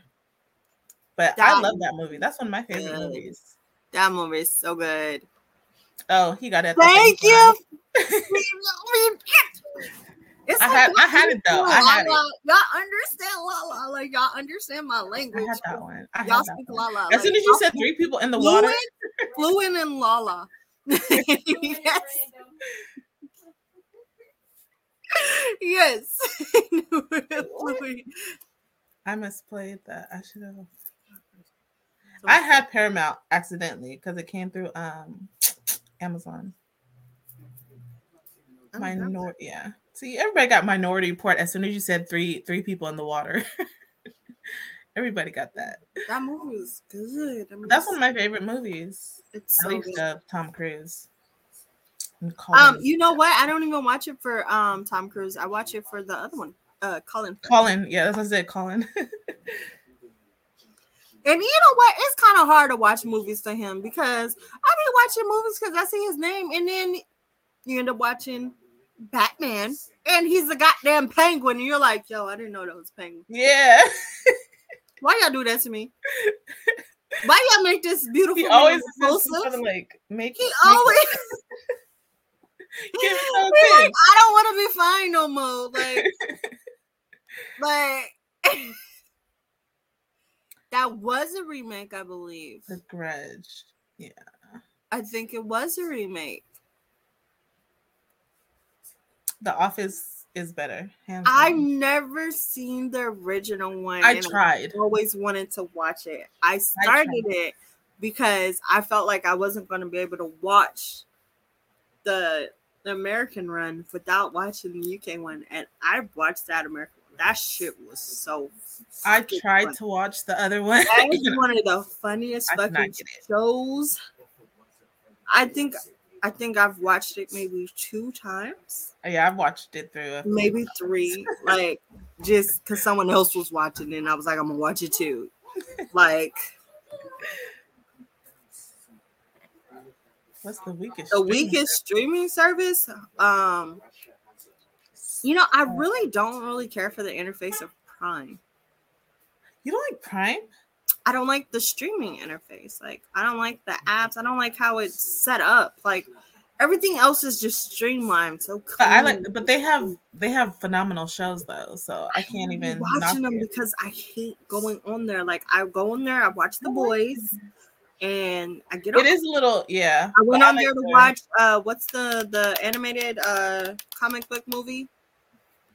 But I love that movie. That's one of my favorite Good. movies. that movie is so good. Oh, he got it. Thank you. [LAUGHS] It's I had- I had it, though. I had it. Y'all understand La La, like y'all understand my I language. had that one. I Y'all speak one. La La. As soon as you said three people in the water, fluent, fluent and Lala. [LAUGHS] yes, yes. [LAUGHS] I misplayed that. I should have. I had Paramount accidentally because it came through um [TSK] Amazon. I Minor, yeah. See, everybody got Minority Report as soon as you said three three people in the water. [LAUGHS] everybody got that. That movie was good. I mean, That's one of my favorite movies. It's so least good. of Tom Cruise. Um, you know what? I don't even watch it for um Tom Cruise. I watch it for the other one, uh, Colin. Colin, yeah, that's what I said. Colin. [LAUGHS] And you know what? It's kind of hard to watch movies to him because I be watching movies because I see his name, and then you end up watching Batman, and he's a goddamn penguin, and you're like, yo, I didn't know that was penguin. Yeah. [LAUGHS] Why y'all do that to me? Why y'all make this beautiful? He always something like make He make- always. [LAUGHS] Give [LAUGHS] like. I don't want to be fine no more. Like, like that was a remake, I believe. The Grudge. Yeah. I think it was a remake. The Office is better. I've never seen the original one. I tried. always wanted to watch it. I started it because I felt like I wasn't going to be able to watch the, the American run without watching the UK one, and I watched that American. one. That shit was so. I tried funny. to watch the other [LAUGHS] one. That is one of the funniest I fucking shows. I think. I think I've watched it maybe two times, yeah, I've watched it through. maybe three. [LAUGHS] like just because someone else was watching it, and I was like, I'm gonna watch it too. Like What's the weakest? the weakest streaming service. Um, you know, I really don't really care for the interface of Prime. You don't like Prime? I don't like the streaming interface. Like, I don't like the apps. I don't like how it's set up. Like, everything else is just streamlined. So clean. But I like, but they have they have phenomenal shows though, so I can't hate even knock watching them it. because I hate going on there. Like, I go on there, I watch The Boys, and I get on. It is a little, yeah. I went but on like there to the watch. Uh, what's the the animated uh comic book movie?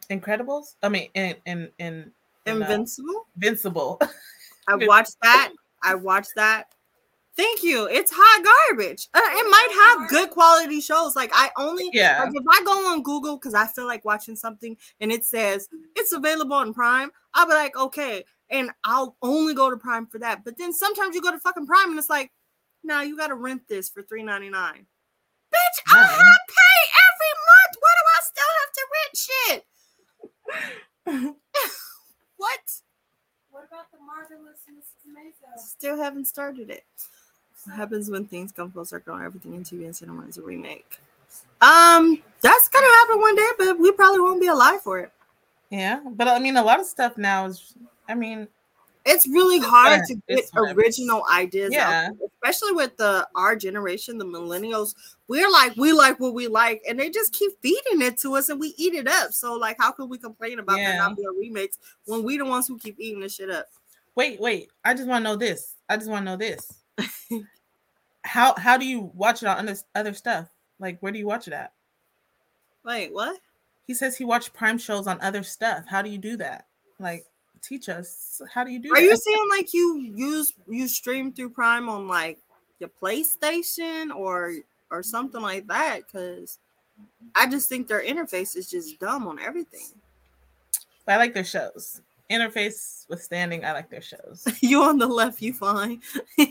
Incredibles. I mean, in in in, in uh, Invincible. [LAUGHS] I watched that. I watched that. Thank you. It's hot garbage. Uh, it might have good quality shows. Like I only yeah, like if I go on Google because I feel like watching something and it says it's available on Prime, I'll be like, okay, and I'll only go to Prime for that. But then sometimes you go to fucking Prime and it's like, nah, you got to rent this for three ninety nine. Bitch, I have pay every month. Why do I still have to rent shit? [LAUGHS] what? What about the marvelous Mrs. Maisel? Still haven't started it. What happens when things come full circle and everything in TV and cinema is a remake? Um, that's gonna happen one day, but we probably won't be alive for it. yeah. But I mean, a lot of stuff now is. I mean, It's really hard to get original ideas Yeah. out, especially with the our generation, the millennials. We're like, we like what we like, and they just keep feeding it to us, and we eat it up. So, like, how can we complain about there Yeah. not being remakes when we the ones who keep eating this shit up? wait, wait. I just want to know this. I just want to know this. how how do you watch it on other other stuff? Like, where do you watch it at? Wait, what? He says he watched Prime shows on other stuff. How do you do that? Like, teach us. How do you do Are that? you saying like you use you stream through Prime on like your PlayStation or or something like that? Because I just think their interface is just dumb on everything. I like their shows. Interface withstanding, I like their shows. [LAUGHS] you on the left, you fine. [LAUGHS]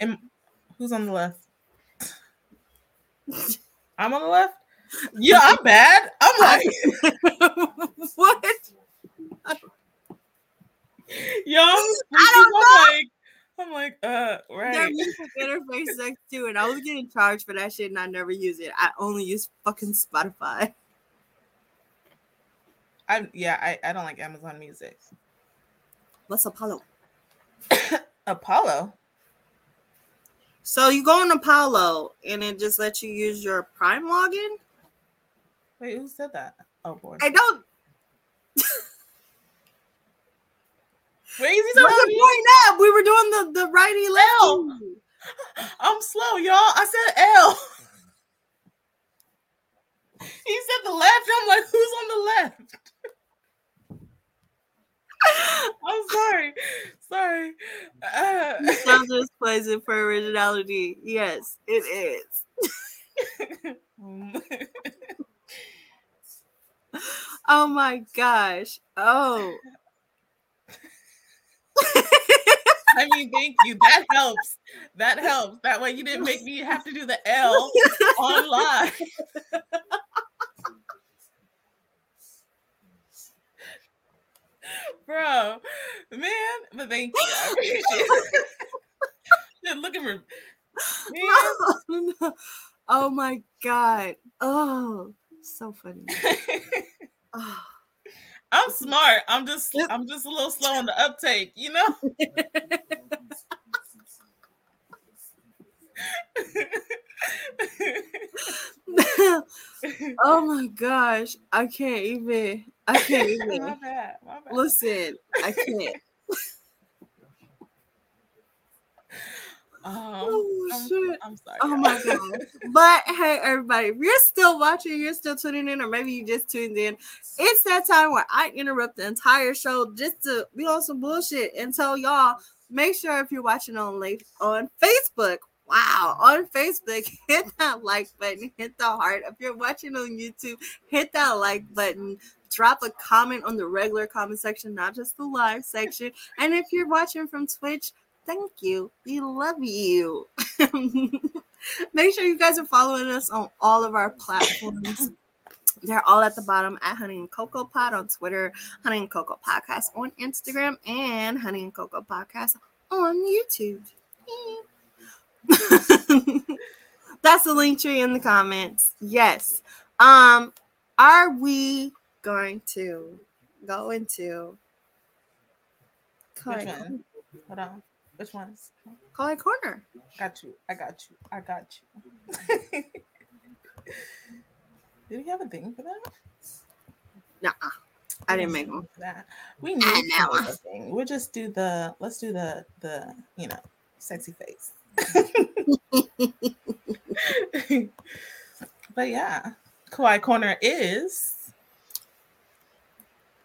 And who's on the left? I'm on the left. Yeah, I'm bad. I'm like, [LAUGHS] what? [LAUGHS] yo, I'm, I [LAUGHS] don't I'm like, I'm like, uh, right. music interface sucks too, and I was getting charged for that shit, and I never use it. I only use fucking Spotify. I'm yeah, I, I don't like Amazon Music. What's Apollo? [COUGHS] Apollo. So you go on Apollo, and it just lets you use your Prime login. Wait, who said that? Oh boy. I don't. Wait, is What's the point up? We were doing the the righty L. I'm slow, y'all. I said L. he said the left. I'm like, who's on the left? [LAUGHS] I'm sorry. Sorry. Uh, Southern plays it for originality. Yes, it is. [LAUGHS] Oh my gosh. Oh. [LAUGHS] I mean, thank you. That helps. That helps. That way you didn't make me have to do the L [LAUGHS] online. [LAUGHS] bro, man. But thank you. I appreciate it. Looking for oh my god. Oh, so funny. Oh. I'm smart. I'm just I'm just a little slow on the uptake, you know? [LAUGHS] oh my gosh. I can't even. I can't [LAUGHS] even. my bad. My bad. Listen, I can't. [LAUGHS] Um, Uh-huh. Oh, I'm, shit. I'm sorry. Oh my [LAUGHS] god. But hey, everybody, if you're still watching, you're still tuning in, or maybe you just tuned in. It's that time where I interrupt the entire show just to be on some bullshit and tell y'all. Make sure if you're watching on late on Facebook, wow, on Facebook, [LAUGHS] hit that like button, hit the heart. If you're watching on YouTube, hit that like button. Drop a comment on the regular comment section, not just the live section. And if you're watching from Twitch, thank you. We love you. [LAUGHS] Make sure you guys are following us on all of our platforms. They're all at the bottom at Honey and Cocoa Pod on Twitter, Honey and Cocoa Podcast on Instagram, and Honey and Cocoa Podcast on YouTube. [LAUGHS] That's the link tree in the comments. Yes. Um, are we going to go into? Hold on. Which ones? Kohai Corner? Got you. I got you. I got you. [LAUGHS] Did we have a thing for that? Nah, I didn't make one. For that. We need a thing. We'll just do the. Let's do the the you know sexy face. [LAUGHS] [LAUGHS] but yeah, Kohai Corner is.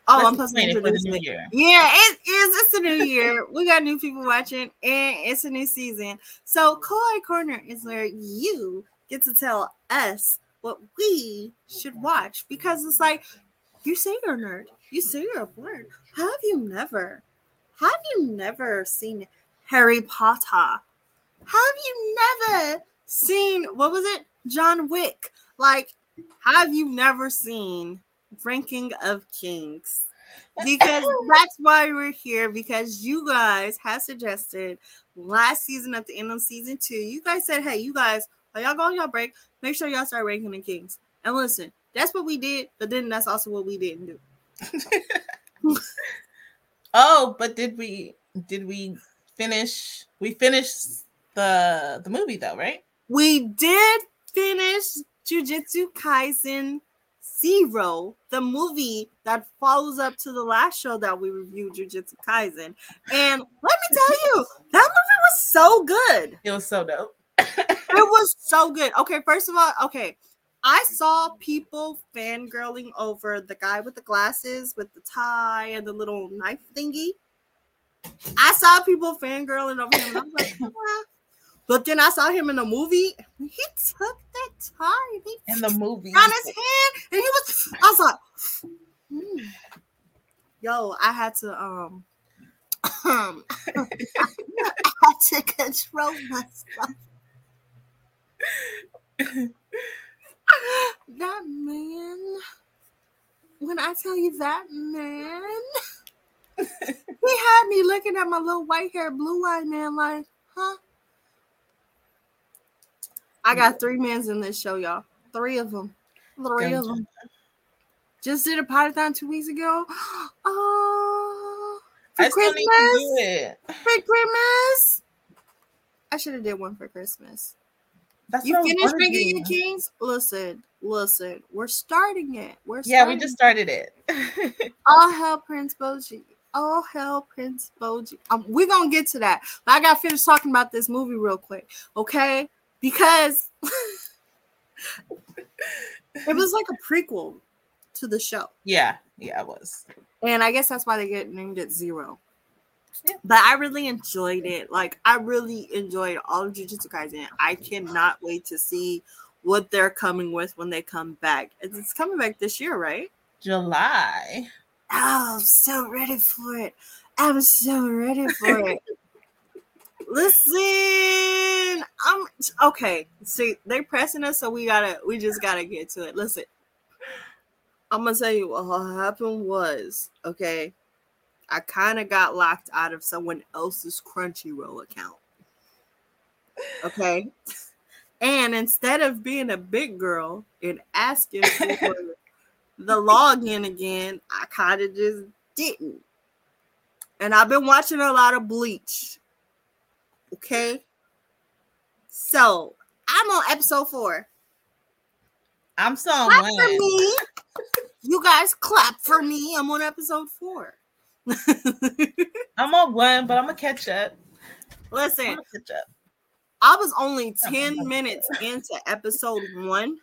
Oh, let's I'm supposed to for the new year. Yeah, it is. It's a new year. We got new people watching, and it's a new season. So, Kohai Corner is where you get to tell us what we should watch because it's like you say you're a nerd, you say you're a nerd. Have you never, have you never seen Harry Potter? Have you never seen what was it, John Wick? Like, have you never seen Ranking of Kings? because that's why we're here because you guys have suggested last season at the end of season two you guys said hey you guys while y'all go on y'all break make sure y'all start ranking the kings and listen that's what we did but then that's also what we didn't do [LAUGHS] Oh, but did we did we finish? We finished the the movie though, right? we did finish jujutsu kaisen zero the movie that follows up to the last show that we reviewed jujutsu kaisen and let me tell you that movie was so good It was so dope. it was so good. Okay, first of all, okay. I saw people fangirling over the guy with the glasses, with the tie, and the little knife thingy. I saw people fangirling over him. I was like, [LAUGHS] "Ah." But then I saw him in the movie. He took that and he In the movie, on his hand, and he was. I was like, "Hmm." "Yo, I had to um, um, [LAUGHS] I had to control myself." [LAUGHS] that man, when I tell you that man, [LAUGHS] he had me looking at my little white hair, blue eyed man, like, huh? I got three mans in this show, y'all. Three of them. Three of them. Just did a potathon two weeks ago. [GASPS] Oh, for I still Christmas. need to do it. For Christmas. I should have did one for Christmas. That's You finished to Your. Kings? Listen, listen. We're starting it. We're Yeah, we starting just started it. [LAUGHS] all hell Prince Bojji. All hell Prince Bojji. Um, we're gonna get to that. But I gotta finish talking about this movie real quick, okay? Because [LAUGHS] it was like a prequel to the show. yeah, yeah, it was. And I guess that's why they get named it Zero. Yeah. But I really enjoyed it. Like I really enjoyed all of Jujutsu Kaisen. I cannot wait to see what they're coming with when they come back. It's coming back this year, right? July. Oh, I'm so ready for it. I'm so ready for it. [LAUGHS] Listen, I'm okay. See, they're pressing us, so we gotta, we just gotta get to it. Listen, I'm gonna tell you what happened was okay. I kind of got locked out of someone else's Crunchyroll account. Okay. And instead of being a big girl and asking for [LAUGHS] the login again, I kind of just didn't. And I've been watching a lot of Bleach. Okay. So I'm on episode four. I'm so Clap for me. [LAUGHS] You guys clap for me. I'm on episode four. [LAUGHS] I'm on one, but I'm gonna catch up. Listen, gonna catch up. I was only Oh, 10 minutes into episode one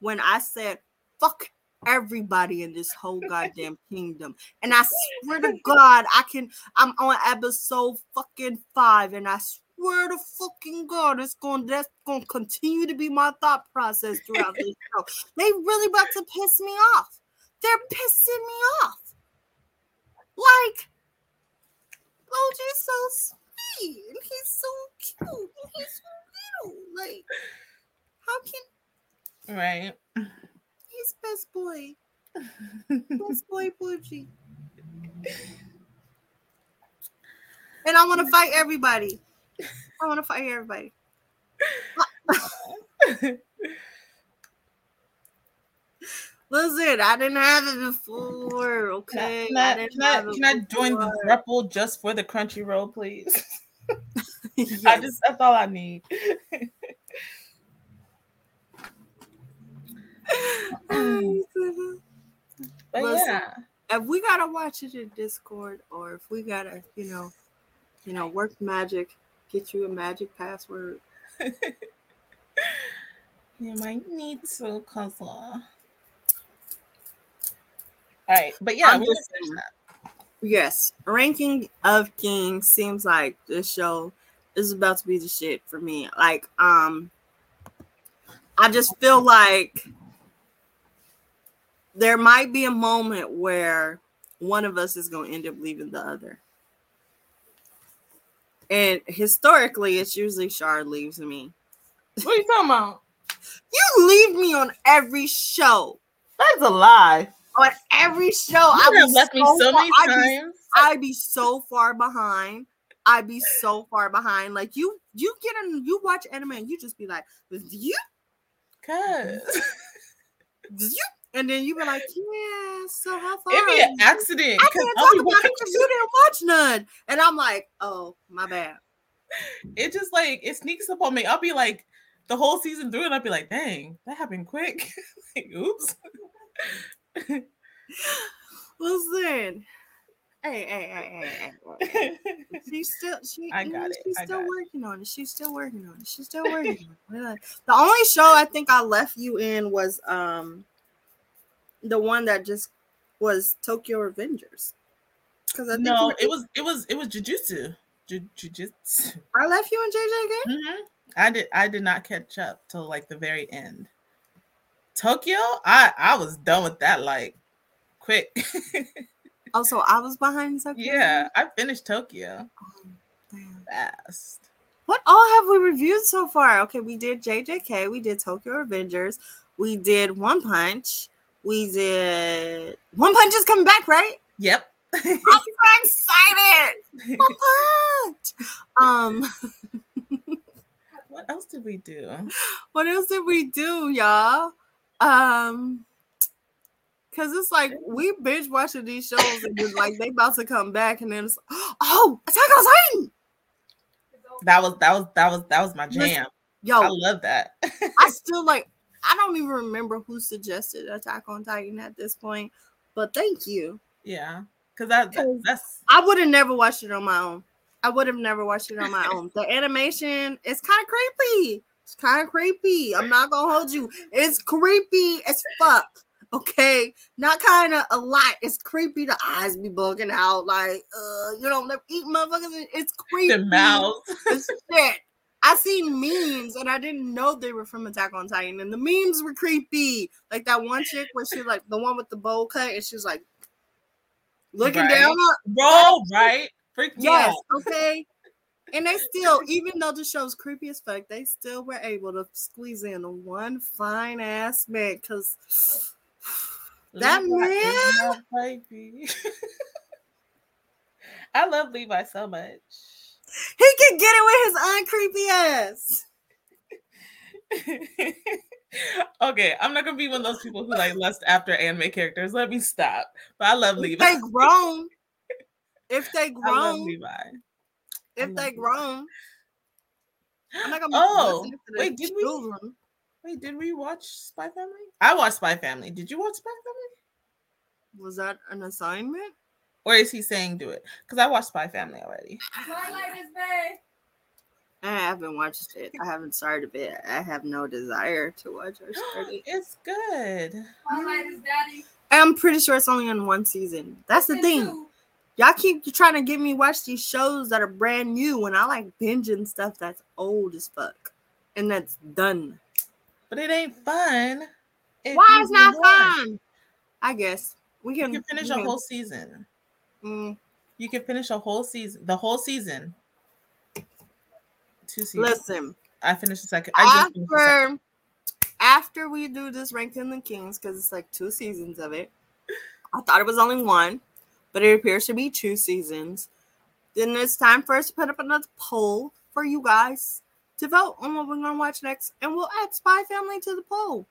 when I said, fuck everybody in this whole goddamn kingdom. And I swear to God, I can, I'm on episode fucking five, and I swear to fucking God, it's going, that's going to continue to be my thought process throughout this [LAUGHS] show. They really about to piss me off. They're pissing me off. Like, oh, OG's so sweet, and he's so cute, and he's so little. Like, how can Right. Best boy, best [LAUGHS] boy Bojji? And I want to fight everybody. I want to fight everybody. [LAUGHS] Listen, I didn't have it before. Okay, Can I, didn't can I, can I join the thruple just for the Crunchyroll, please? [LAUGHS] I just that's all I need. [LAUGHS] But Listen. yeah, if we gotta watch it in Discord, or if we gotta, you know, you know, work magic, get you a magic password. [LAUGHS] you might need to, cause uh... all right. But yeah, I'm we're just saying. that. Yes, ranking of kings seems like this show is about to be the shit for me. Like, um, I just feel like there might be a moment where one of us is going to end up leaving the other. And historically, it's usually Shard leaves me. What are you talking about? You leave me on every show. That's a lie. On every show, You I have be left me so so far- many I be times. I'd be so far behind. I'd be so far behind. Like you, you get in, you watch anime, and you just be like, you, Cause you, and then you be like, yeah. So how far? it'd be an accident. I can't talk about it because you didn't watch none. And I'm like, oh, my bad. it just like it sneaks up on me. I'll be like the whole season through, and I'll be like, dang, that happened quick. [LAUGHS] like, oops. [LAUGHS] Listen. Hey, hey, hey, hey, hey. [LAUGHS] She's still she I got know, it, She's I still got it. working on it. She's still working on it. She's still working on it. The only show I think I left you in was um the one that just was Tokyo Revengers. Because I think no, it was it was it was jujutsu. Ju- Jujutsu. I left you in JJK. Mhm. I did I did not catch up till like the very end. Tokyo, I I was done with that like quick. [LAUGHS] Also, I was behind Tokyo. yeah, I finished Tokyo Oh, fast. What all have we reviewed so far? Okay, we did JJK, we did Tokyo Revengers, we did One Punch, we did One Punch is coming back, right? Yep. [LAUGHS] I'm so excited. One Punch. Um, what else did we do? what else did we do, y'all? Um, cause it's like we binge watching these shows and then like they about to come back, and then it's oh, Attack on Titan. That was that was that was that was my jam. Yo, I love that. [LAUGHS] I still like I don't even remember who suggested Attack on Titan at this point, but thank you. yeah, because that, that that's I would have never watched it on my own. I would have never watched it on my own. The animation is kind of creepy. It's kind of creepy. I'm not gonna hold you. It's creepy as fuck. Okay, not kind of a lot. It's creepy. The eyes be bugging out. Like, uh, you don't eat motherfuckers. It's creepy. the mouth. as shit. I seen memes and I didn't know they were from Attack on Titan, and the memes were creepy. Like that one chick where she like the one with the bowl cut, and she's like looking Right. down. Bro, right? Freak Yes, out. okay. And they still, even though the show's creepy as fuck, they still were able to squeeze in one fine ass man. Cause That my man- in my baby. I love Levi so much. He can get it with his uncreepy ass. [LAUGHS] okay, I'm not gonna be one of those people who like lust after anime characters. Let me stop. But I love If Levi. they grown, if they [LAUGHS] grown, Levi. if they grown, I'm not gonna Oh, to wait, did we- children. Wait, did we watch Spy Family? I watched Spy Family. Did you watch Spy Family? Was that an assignment? Or is he saying do it? Because I watched Spy Family already. Twilight is bad. I haven't watched it. I haven't started it. I have no desire to watch or start it. [GASPS] it's good. Twilight is daddy. I'm pretty sure it's only on one season. That's the Season thing. two. Y'all keep trying to get me watch these shows that are brand new when I like binging stuff that's old as fuck and that's done. But it ain't fun. if Why you is not fun? I guess we You can, can finish we a whole season. Mm, You can finish a whole season. The whole season. Two seasons. listen, I finished the second. I the second. after after we do this ranking the kings because it's like two seasons of it. I thought it was only one, but it appears to be two seasons. Then it's time for us to put up another poll for you guys to vote on what we're gonna watch next, and we'll add Spy Family to the poll,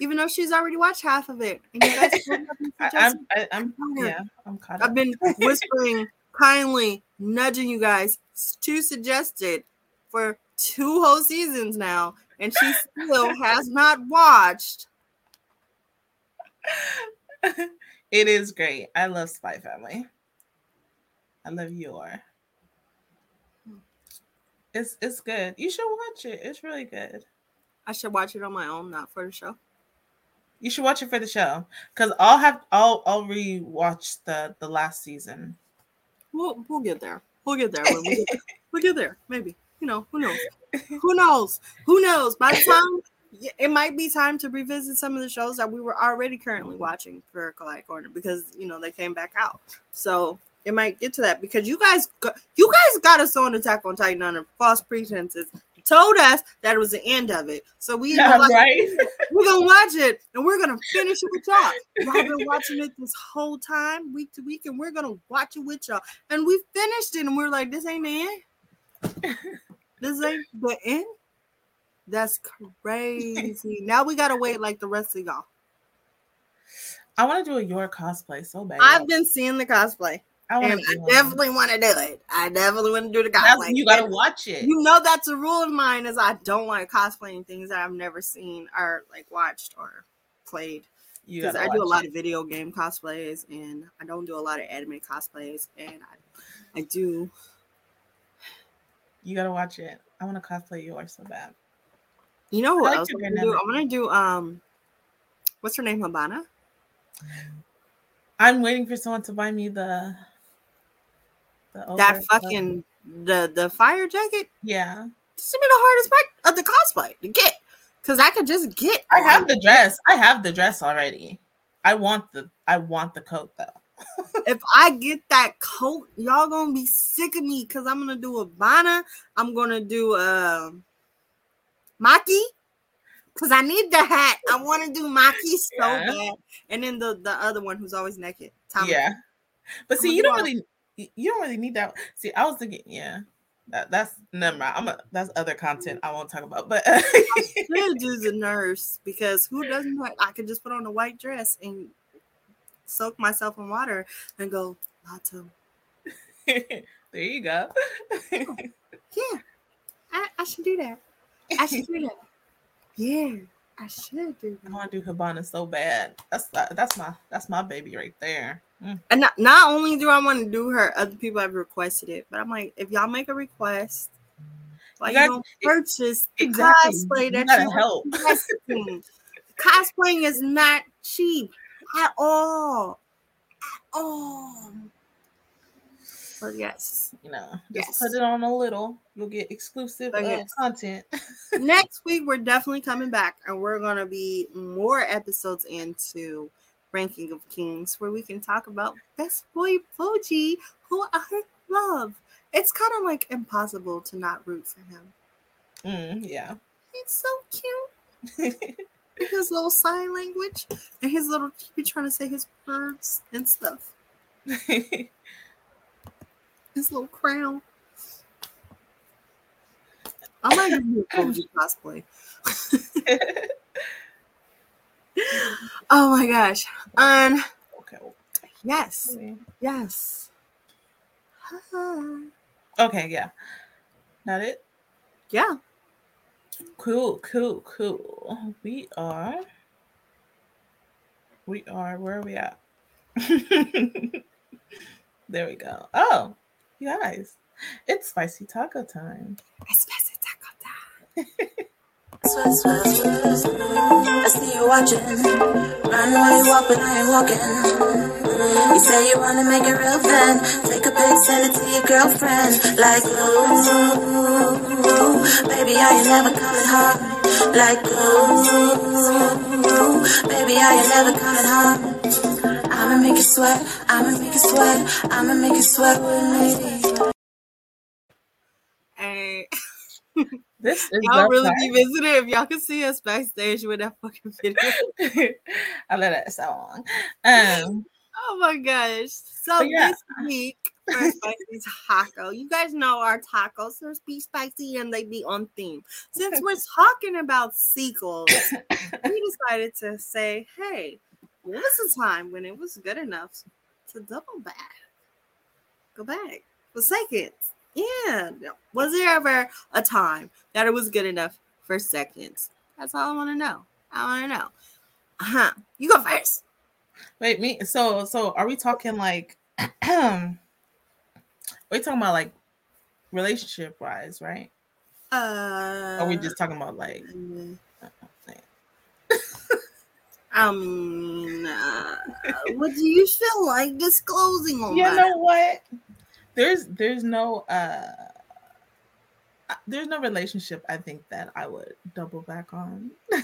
even though she's already watched half of it. And you guys [LAUGHS] I'm, I, I'm, tired. yeah, I'm caught I've up. been [LAUGHS] whispering, kindly nudging you guys to suggest it for two whole seasons now, and she still [LAUGHS] has not watched. it is great. I love Spy Family. I love Yor. It's it's good. You should watch it. It's really good. I should watch it on my own, not for the show. You should watch it for the show because I'll have I'll I'll rewatch the the last season. We'll we'll get there. We'll get there. When we get there. We'll get there. Maybe. You know, who knows? Who knows? Who knows? By the [LAUGHS] time it might be time to revisit some of the shows that we were already currently watching for Kohai Corner because you know they came back out. So it might get to that because you guys got, you guys got us on Attack on Titan under false pretenses. Told us that it was the end of it. So we Yeah, were like, right. we're gonna watch it and we're gonna finish it with y'all. Y'all been watching it this whole time, week to week, and we're gonna watch it with y'all. And we finished it, and we're like, this ain't the end. this ain't the end. That's crazy. now we gotta wait like the rest of y'all. I want to do a Yor cosplay so bad. I've been seeing the cosplay, I want to I definitely want to do it. I definitely want to do the cosplay. you gotta watch it. You know that's a rule of mine is I don't like cosplaying things that I've never seen or like watched or played. Because I do a lot it. of video game cosplays and I don't do a lot of anime cosplays and I, I do You gotta watch it. I want to cosplay Yor's so bad. you know what I like else to do? I'm gonna do um what's her name Hibana? I'm waiting for someone to buy me the. That fucking the the fire jacket. yeah. This is be the hardest part of the cosplay to get because I could just get I have the dress. I have the dress already. I want the I want the coat though. [LAUGHS] if I get that coat, y'all gonna be sick of me because I'm gonna do a Bana. I'm gonna do um Maki because I need the hat. I want to do Maki so Yeah. bad, and then the the other one who's always naked. Tommy. Yeah. But see, you do don't all- really you don't really need that. See, I was thinking, yeah. That, that's never mind. I'm a, that's other content I won't talk about. But I should do the nurse because who doesn't like? I could just put on a white dress and soak myself in water and go Lato. [LAUGHS] there you go. Oh, [LAUGHS] yeah, I, I should do that. I should do that. Yeah, I should do I want to do Hibana so bad. That's uh, that's my that's my baby right there. Mm. And not, not only do I want to do her, other people have requested it, but I'm like, if y'all make a request, why you, don't purchase the Exactly. cosplay that you help. Cosplaying is not cheap at all. At all. But yes. You know, just Yes. put it on a little. You'll get exclusive uh, yes. content. [LAUGHS] Next week we're definitely coming back and we're gonna be more episodes into Ranking of Kings where we can talk about Best Boy Bojji, who I love. It's kind of like impossible to not root for him. Mm, yeah. He's so cute. [LAUGHS] His little sign language and his little he be trying to say his words and stuff. His little crown. I might do a [LAUGHS] cosplay. [LAUGHS] oh my gosh. Um Okay. yes. okay. Yes. Okay, yeah. Not it? Yeah. Cool, cool, cool. We are. We are. Where are we at? [LAUGHS] there we go. Oh, you guys, it's spicy taco time. Spicy taco time. [LAUGHS] watching. Run while you walk, but I ain't walking. You say you wanna make it real then. Take a pic, send it to your girlfriend. Like, ooh, baby, are you never coming home? Like, ooh, baby, are you never coming home? I'ma make you sweat, I'ma make you sweat, I'ma make you sweat with me. Hey, [LAUGHS] This is y'all really part- be visiting if y'all can see us backstage with that fucking [LAUGHS] video. I love that song. [LAUGHS] Um, Oh my gosh. So yeah. this week for spicy taco, you guys know our tacos are be spicy and they be on theme. Since we're [LAUGHS] talking about sequels, we decided to say, hey, what was the time when it was good enough to double back? Go back for seconds. Yeah. Was there ever a time that it was good enough for seconds? That's all I want to know. I want to know. Uh-huh. You go first. wait, me. So, so are we talking like? [CLEARS THROAT] are we talking about like relationship wise, right? Uh, Or are we just talking about like? I [LAUGHS] mean, uh, what do you feel like disclosing on You know what? There's there's no uh there's no relationship I think that I would double back on. [LAUGHS]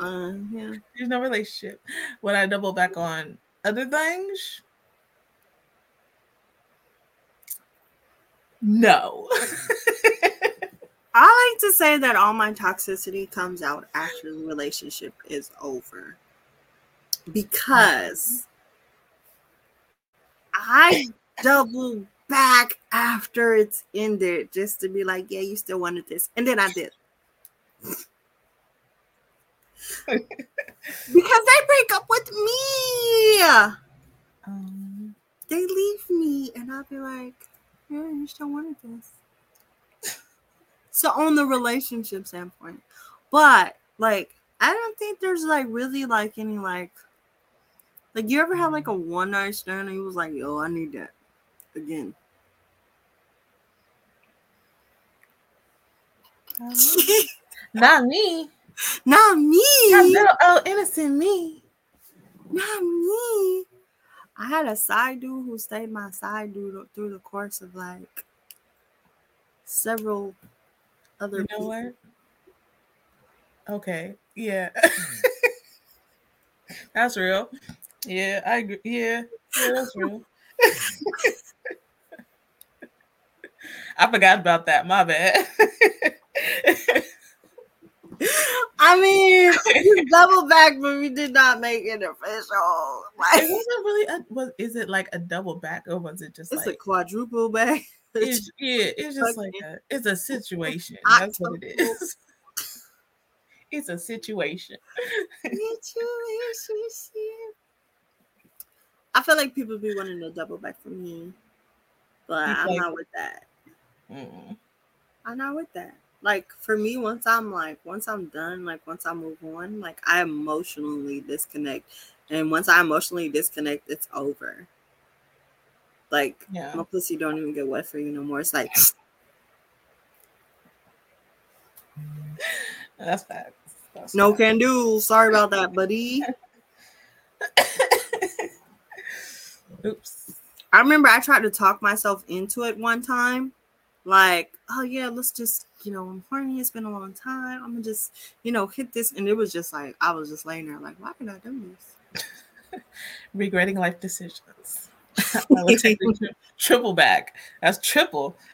Uh, yeah. There's no relationship. Would I double back on other things? No. [LAUGHS] I like to say that all my toxicity comes out after the relationship is over because I double back after it's ended just to be like, yeah, you still wanted this. And then I did. [LAUGHS] because they break up with me. um, They leave me, and I'll be like, yeah, you still wanted this. So on the relationship standpoint, but like I don't think there's like really like any like like you ever had like a one night stand and you was like, yo, I need that again. [LAUGHS] not me. Not me. Not little oh innocent me. Not me. I had a side dude who stayed my side dude through the course of like several other You know people. what? Okay. Yeah. [LAUGHS] that's real. Yeah, I agree. Yeah, yeah, that's real. [LAUGHS] I forgot about that. My bad. I mean, we double back, but we did not make it official. Like, It wasn't really a, was is it like a double back or was it just it's a quadruple back. [LAUGHS] it's, yeah, it's just like a it's a situation. That's what it is. [LAUGHS] It's a situation. I feel like people be wanting to double back for me, but You I'm like- not with that. Mm. I'm not with that. Like for me, once I'm like, once I'm done, like once I move on, like I emotionally disconnect, and once I emotionally disconnect, it's over. Like Yeah. my pussy don't even get wet for you no more. It's like [LAUGHS] That's facts. That's no can do. Sorry about that, buddy. [LAUGHS] Oops. I remember I tried to talk myself into it one time. Like, oh yeah, let's just, you know, I'm horny. It's been a long time. I'm gonna just, you know, hit this. And it was just like, I was just laying there, like, why did I do this? [LAUGHS] Regretting life decisions. [LAUGHS] I would take tri- triple back. That's triple. [LAUGHS]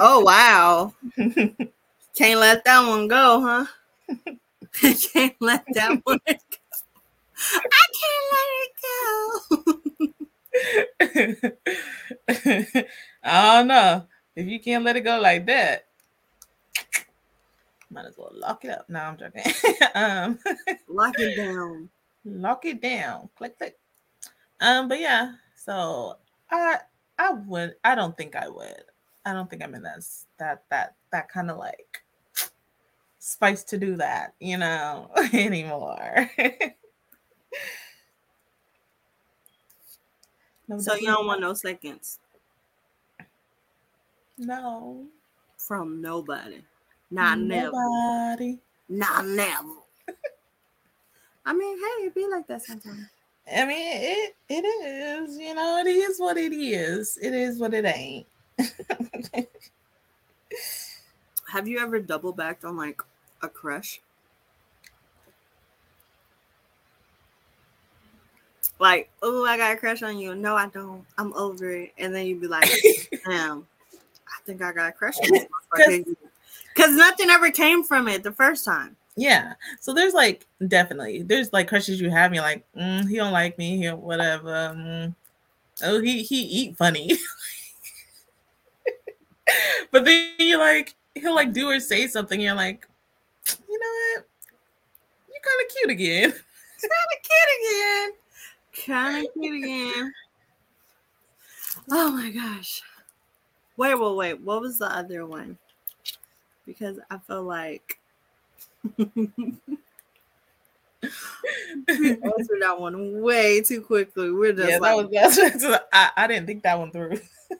Oh wow. Can't let that one go, huh? can't let that one go. I can't let it go. I don't know. If you can't let it go like that, might as well lock it up. No, I'm joking. [LAUGHS] um, Lock it [LAUGHS] down. lock it down. Click click. Um, but yeah, so I I would I don't think I would. I don't think I'm in that that that that kind of like spice to do that, you know, [LAUGHS] anymore. No, So you don't want no seconds no, from nobody. Not never. nobody. Not never. [LAUGHS] I mean, hey, it be like that sometimes. I mean, it it is, you know, it is what it is. It is what it ain't. [LAUGHS] Have you ever double backed on like a crush? Like, oh, I got a crush on you. No, I don't. I'm over it. And then you'd be like, [LAUGHS] damn, I think I got a crush. Because nothing ever came from it the first time. Yeah. So there's like definitely there's like crushes you have. You're like, mm, he don't like me. He whatever. mm. Oh, he he eat funny. [LAUGHS] but then you like he'll like do or say something. You're like, you know what? You're kind of cute again. [LAUGHS] Kind of cute again. Kind of cute again. Oh my gosh. Wait, wait, wait. What was the other one? Because I feel like we answered [LAUGHS] that one way too quickly. We're just yeah, like, that was [LAUGHS] that's, that's I, I didn't think that one through. [LAUGHS]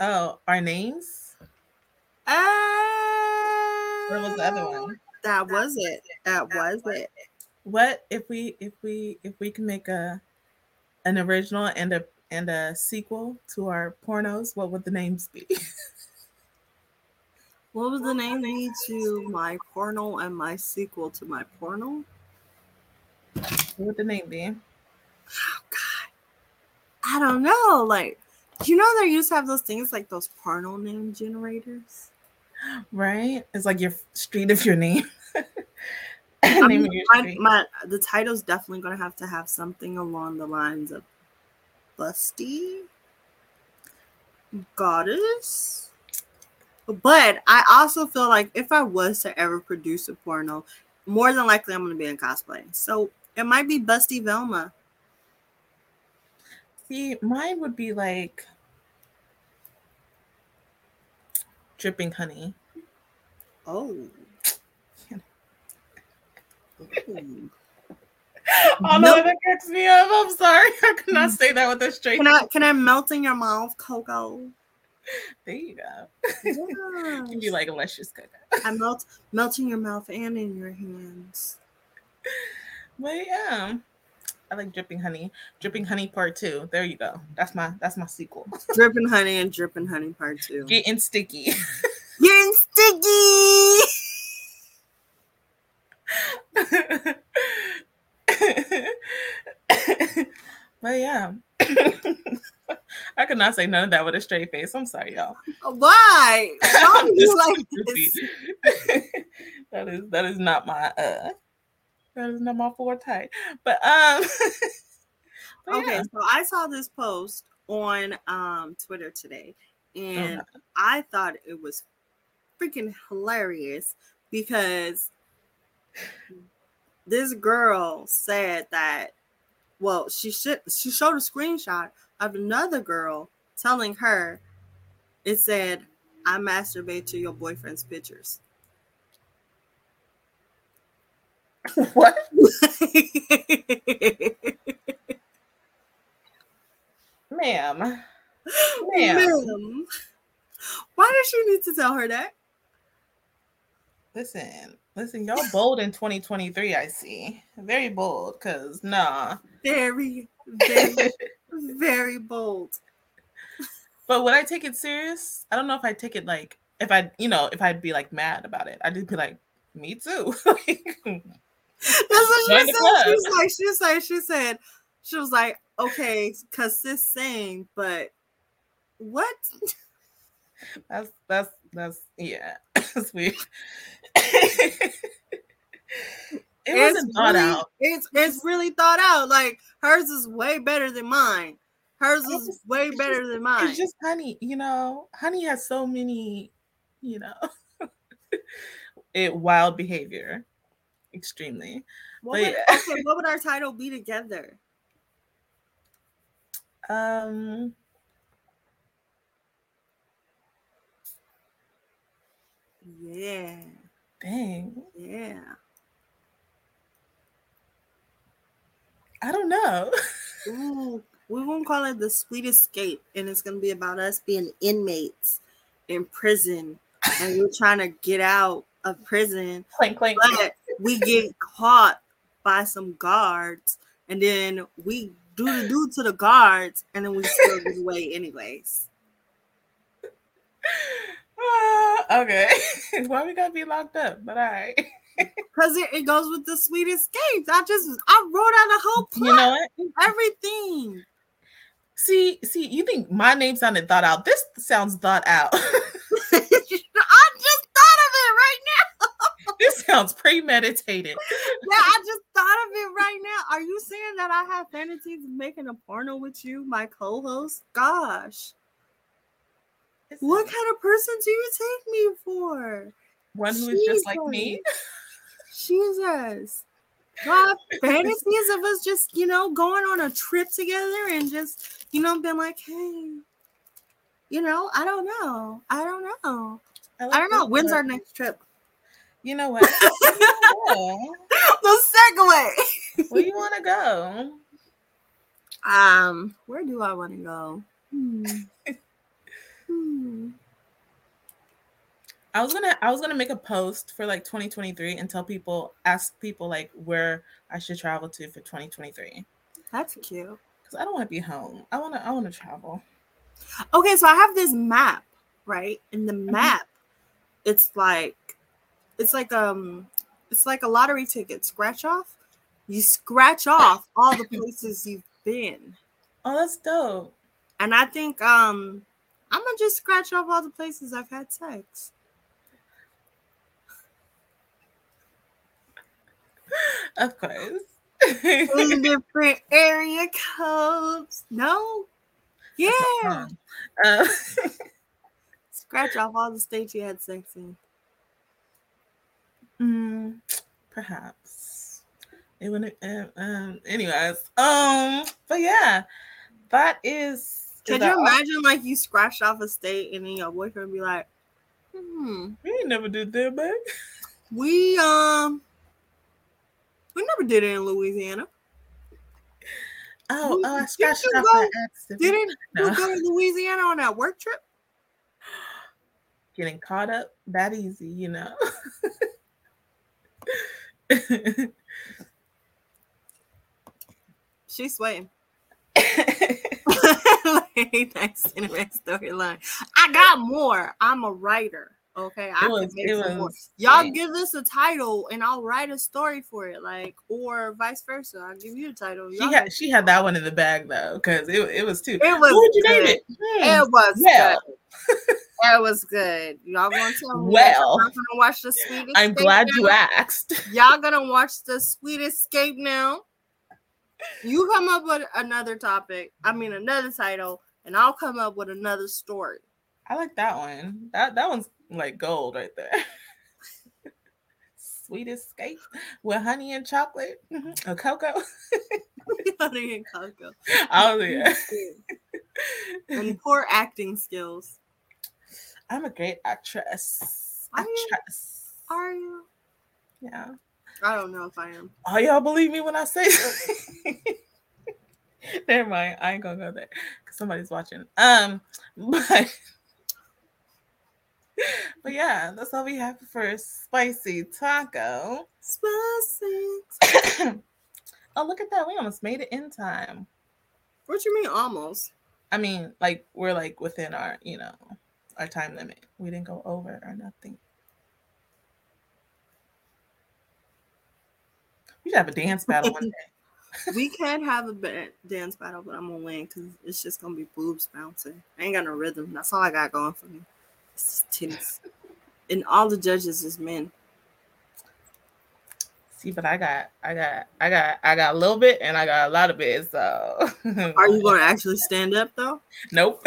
oh, our names. ah, What was the other one? That was it. That was it. What if we if we if we can make a an original and a and a sequel to our pornos? What would the names be? [LAUGHS] What was the name lead to my porno and my sequel to my porno? what would the name be? Oh God, I don't know. Like, you know they used to have those things like those porno name generators? [GASPS] Right? It's like your street of your name. [LAUGHS] I mean, your my, my the title's definitely gonna have to have something along the lines of Busty, Goddess. But I also feel like if I was to ever produce a porno, more than likely I'm gonna be in cosplay. So it might be Busty Velma. See, mine would be like dripping honey. Oh. [LAUGHS] Ooh. [LAUGHS] Oh no, that cracks me up. I'm sorry. [LAUGHS] I could not mm. say that with a straight. Can I can I melt in your mouth, Coco? There you go. [LAUGHS] Give you Yes. like a luscious cocoa. I melt melt in your mouth and in your hands. But yeah, I like dripping honey. Dripping honey part two. There you go. That's my that's my sequel. Dripping honey and dripping honey part two. Getting sticky. Getting sticky. But yeah. [LAUGHS] I could not say none of that with a straight face. I'm sorry, y'all. Why? Why do you Just like this? [LAUGHS] that is that is not my uh that is not my forte. But um [LAUGHS] but Okay, yeah. so I saw this post on um Twitter today, and Okay. I thought it was freaking hilarious because this girl said that well she should she showed a screenshot of another girl telling her it said I masturbate to your boyfriend's pictures. [LAUGHS] what? Ma'am. Ma'am. Ma'am, Why does she need to tell her that? Listen, listen, y'all bold in 2023, I see. Very bold, cause nah. Very, very, [LAUGHS] very bold. But would I take it serious? I don't know if I take it like if I, you know, if I'd be like mad about it. I'd just be like, me too. Like, [LAUGHS] That's what she said. She was like, she was like, she said, she was like, okay, cause this saying, but what? that's that's that's yeah. [LAUGHS] That's weird. It it's wasn't thought really, out. It's it's really thought out. Like hers is way better than mine. Hers is just- way better just- than mine. It's just honey, you know. Honey has so many, you know, [LAUGHS] it wild behavior, extremely. what would, yeah. okay, what would our title be together? [LAUGHS] Um, Yeah, dang, yeah. I don't know. [LAUGHS] Ooh, we won't call it the sweet escape, and it's gonna be about us being inmates in prison, and we're trying to get out of prison, clank clank. but we get caught by some guards, and then we do the do to the guards, and then we still get away anyways. [LAUGHS] Ah, [LAUGHS] okay, [LAUGHS] why we gotta be locked up? But all right. [LAUGHS] Because it, it goes with the sweet escapes. I just I wrote out a whole plot. You know what? everything. See, see, you think my name sounded thought out. This sounds thought out. I just thought of it right now. this sounds premeditated. Yeah, I just thought of it right now. Are you saying that I have fantasies making a porno with you, my co-host? Gosh, what kind of person do you take me for? One who is just like me. Jesus. I have [LAUGHS] fantasies of us just, you know, going on a trip together and just, you know, being like, hey, you know, I don't know. I don't know. like I don't know. When's our next trip? You know what? Where you wanna [LAUGHS] the segue. Where you want to go? [LAUGHS] Um, where do I want to go? Hmm. I was gonna I was gonna make a post for like 2023 and tell people ask people like where I should travel to for 2023 That's cute. because I don't want to be home. I want to I want to travel. Okay, so I have this map, right? And the map, it's like it's like um it's like a lottery ticket scratch off. You scratch off all the [LAUGHS] places you've been. Oh, that's dope. And I think um I'm gonna just scratch off all the places I've had sex. [LAUGHS] Of course. In [LAUGHS] different area codes. No? Yeah. Uh, [LAUGHS] Scratch off all the states you had sex in. mm, perhaps it wouldn't. Uh, um. Anyways. Um. But yeah, that is. Could you all- imagine like you scratched off a state and then your boyfriend be like, hmm, We ain't never did that, babe. we um we never did it in Louisiana. Oh, uh, oh, I didn't scratched you off go- Didn't No. you go to Louisiana on that work trip? Getting caught up that easy, you know. [LAUGHS] She's sweating. [LAUGHS] [LAUGHS] like, cinematic storyline. I got more. I'm a writer. Okay, I was- can make it some more. Y'all great. give us a title and I'll write a story for it, like or vice versa. I'll give you a title. she Y'all had she had that one in the bag though, because it, it was too. It was What you name good. it? Hmm, It was good. It was good. Y'all gonna [LAUGHS] tell me Well, y'all gonna watch the sweet I'm glad now? you asked. [LAUGHS] Y'all gonna watch the sweet escape now. You come up with another topic, I mean another title, and I'll come up with another story. I like that one. That that one's like gold right there. [LAUGHS] Sweet escape with honey and chocolate, Mhm. or cocoa. [LAUGHS] Honey and cocoa. Oh yeah. and [LAUGHS] poor acting skills. I'm a great actress. Are you? Actress. Are you? Yeah. I don't know if I am. Oh, y'all believe me when I say Never mind. I ain't gonna go there because somebody's watching. Um, but [LAUGHS] but yeah, that's all we have for spicy taco. Spicy. [COUGHS] oh, look at that. We almost made it in time. What do you mean almost? I mean, like we're like within our, you know, our time limit. We didn't go over or nothing. We should have a dance battle one day. [LAUGHS] We can have a dance battle, but I'm gonna win because it's just gonna be boobs bouncing. I ain't got no rhythm. That's all I got going for me. It's and all the judges is men. See, but I got, I got, I got, I got a little bit, and I got a lot of it. So, [LAUGHS] Are you going to actually stand up though? Nope. [LAUGHS]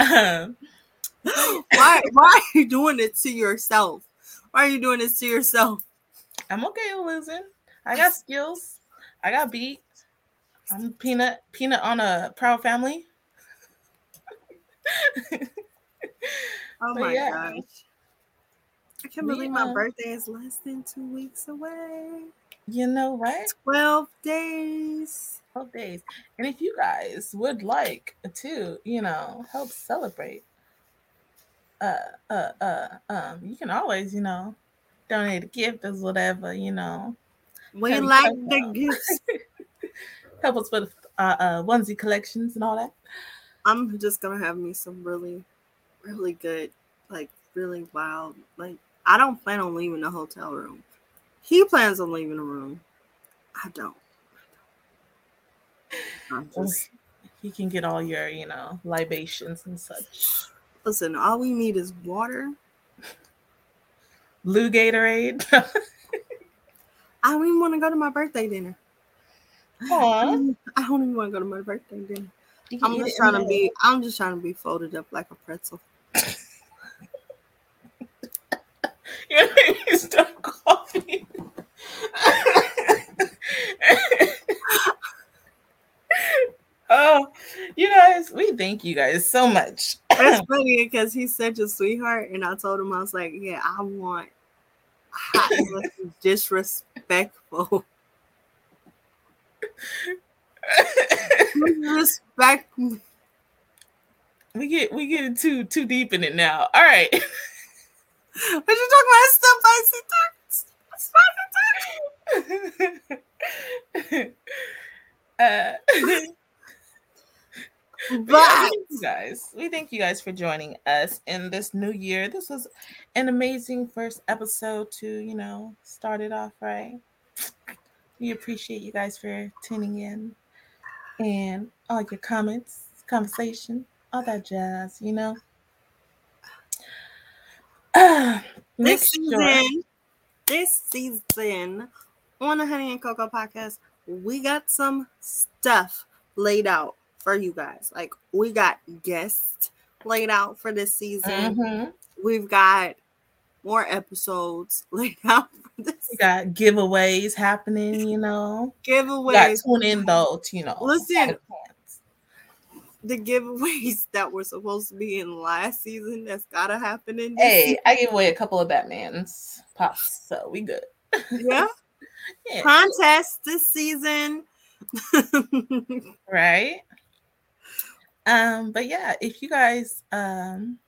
um, [GASPS] Why? Why are you doing it to yourself? Why are you doing this to yourself? I'm okay with losing. I got skills. I got beat. I'm peanut peanut on a proud family. Oh my yeah. gosh. I can't We, believe my um, birthday is less than two weeks away. You know, right? 12 days. 12 days. And if you guys would like to, you know, help celebrate, uh, uh, uh, um, you can always, you know, donate a gift or whatever, you know, We like the gifts. [LAUGHS] help us with uh, uh, onesie collections and all that. I'm just gonna have me some really, really good, like really wild. Like I don't plan on leaving the hotel room. He plans on leaving the room. I don't. I'm just You can get all your, you know, libations and such. listen. All we need is water. Blue Gatorade. I don't even want to go to my birthday dinner. Aw. I don't even want to go to my birthday dinner. You can I'm just trying to be. I'm just trying to be folded up like a pretzel. You're making me stop coughing. oh, you guys, we thank you guys so much. It's funny because he's such a sweetheart, and I told him I was like, "Yeah, I want hot unless [LAUGHS] it's disrespectful. Respect me. we get we get too too deep in it now. All right. [LAUGHS] But you talking about stuff I see [LAUGHS] uh, [LAUGHS] But yeah, guys, we thank you guys for joining us in this new year. This was an amazing first episode to, you know, start it off right. We appreciate you guys for tuning in and all your comments, conversation, all that jazz, you know. [SIGHS] Uh, this sure- season, this season on the Honey and Cocoa podcast, we got some stuff laid out for you guys. Like we got guests laid out for this season. Mhm. We've got more episodes laid out for this We got giveaways happening, you know. We got giveaways. tune in though, you know. Listen. The giveaways [LAUGHS] that were supposed to be in last season that's gotta happen in Hey, I gave away a couple of Batman's pops, so we good. [LAUGHS] Yeah. Yeah. Contest this season. [LAUGHS] right um but yeah if you guys um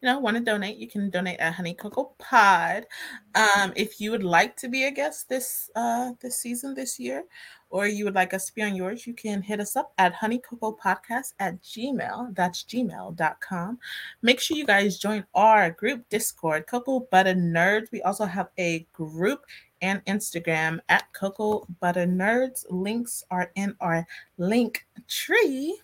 you know want to donate you can donate at honey cocoa pod. Um if you would like to be a guest this uh this season this year or you would like us to be on yours you can hit us up at honey cocoa podcast at gmail that's gmail.com make sure you guys join our group discord cocoa butter nerds. We also have a group and instagram at cocoa butter nerds. Links are in our link tree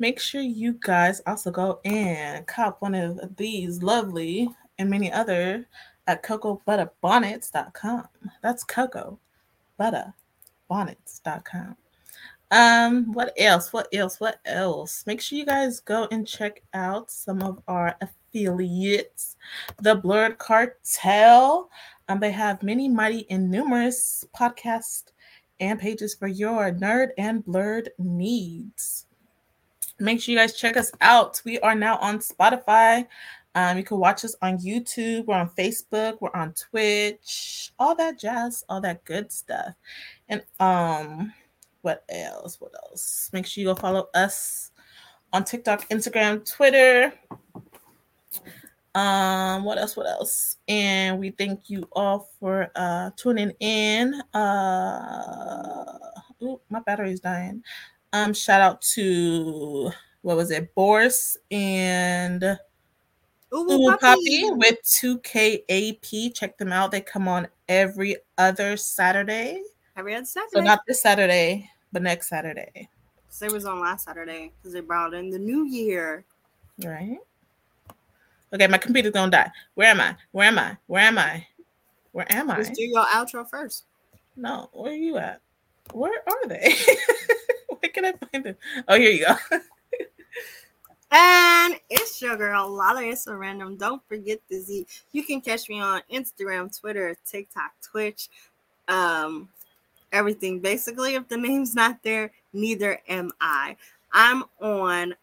make sure you guys also go and cop one of these lovely and many other at cocobutterbonnets.com. That's cocoa butter bonnets.com. Um, what else? What else? What else? Make sure you guys go and check out some of our affiliates, the Blurred Cartel. Um, they have many, mighty, and numerous podcasts and pages for your nerd and blurred needs make sure you guys check us out. We are now on Spotify. Um, you can watch us on YouTube. We're on Facebook. We're on Twitch. All that jazz. All that good stuff. And um, what else? What else? Make sure you go follow us on TikTok, Instagram, Twitter. Um, what else? What else? And we thank you all for uh tuning in. Uh, ooh, my battery is dying. Um, shout out to what was it, Boris and Ooh. Poppy with 2KAP. Check them out. They come on every other Saturday. Every other Saturday. So not this Saturday, but next Saturday. So it was on last Saturday because they brought in the new year. Right. Okay, my computer's gonna die. Where am I? Where am I? Where am I? Where am I? Let's do your outro first. No, where are you at? Where are they? [LAUGHS] Where [LAUGHS] can I find it? Oh, here you go. [LAUGHS] And it's your girl Lala. It's a random. Don't forget the Z. You can catch me on Instagram, Twitter, TikTok, Twitch, um, everything. Basically, if the name's not there, neither am I. I'm on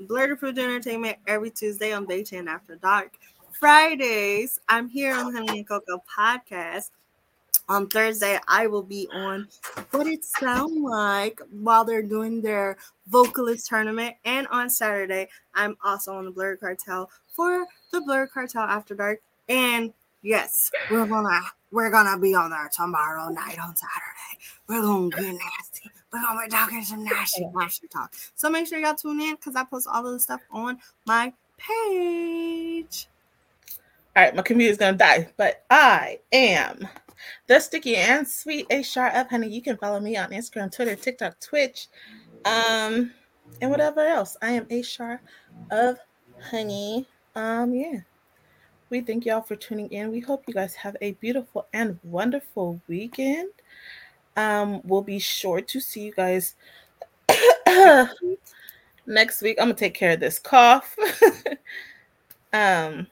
Blurred Approved Entertainment every Tuesday on Baychan After Dark. Fridays, I'm here on the Honey and Cocoa podcast. On Thursday, I will be on What It Sound Like while they're doing their vocalist tournament. And on Saturday, I'm also on the Blur Cartel for the Blur Cartel After Dark. And yes, we're gonna we're gonna be on there tomorrow night on Saturday. We're gonna get nasty. We're gonna be talking some nasty monster talk. So make sure y'all tune in because I post all of the stuff on my page. All right, my computer's gonna die, but I am the sticky and sweet A Shar of Honey. You can follow me on Instagram, Twitter, TikTok, Twitch, um, and whatever else. I am A Shar of Honey. Um, yeah. We thank y'all for tuning in. We hope you guys have a beautiful and wonderful weekend. Um, we'll be sure to see you guys [COUGHS] next week. I'm gonna take care of this cough. [LAUGHS] um,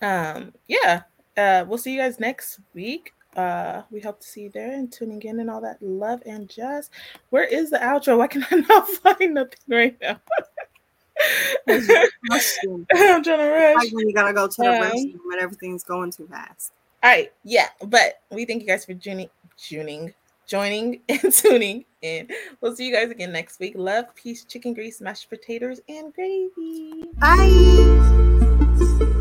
um, yeah. Uh, we'll see you guys next week. Uh, we hope to see you there and tuning in and all that love and jazz. Where is the outro? Why can I [LAUGHS] not find nothing right now? [LAUGHS] I'm trying to rush. Like when you gotta go to the Um, restroom and everything's going too fast. All right, yeah, but we thank you guys for tuning, tuning, joining, [LAUGHS] and tuning in. We'll see you guys again next week. Love, peace, chicken grease, mashed potatoes, and gravy. Bye.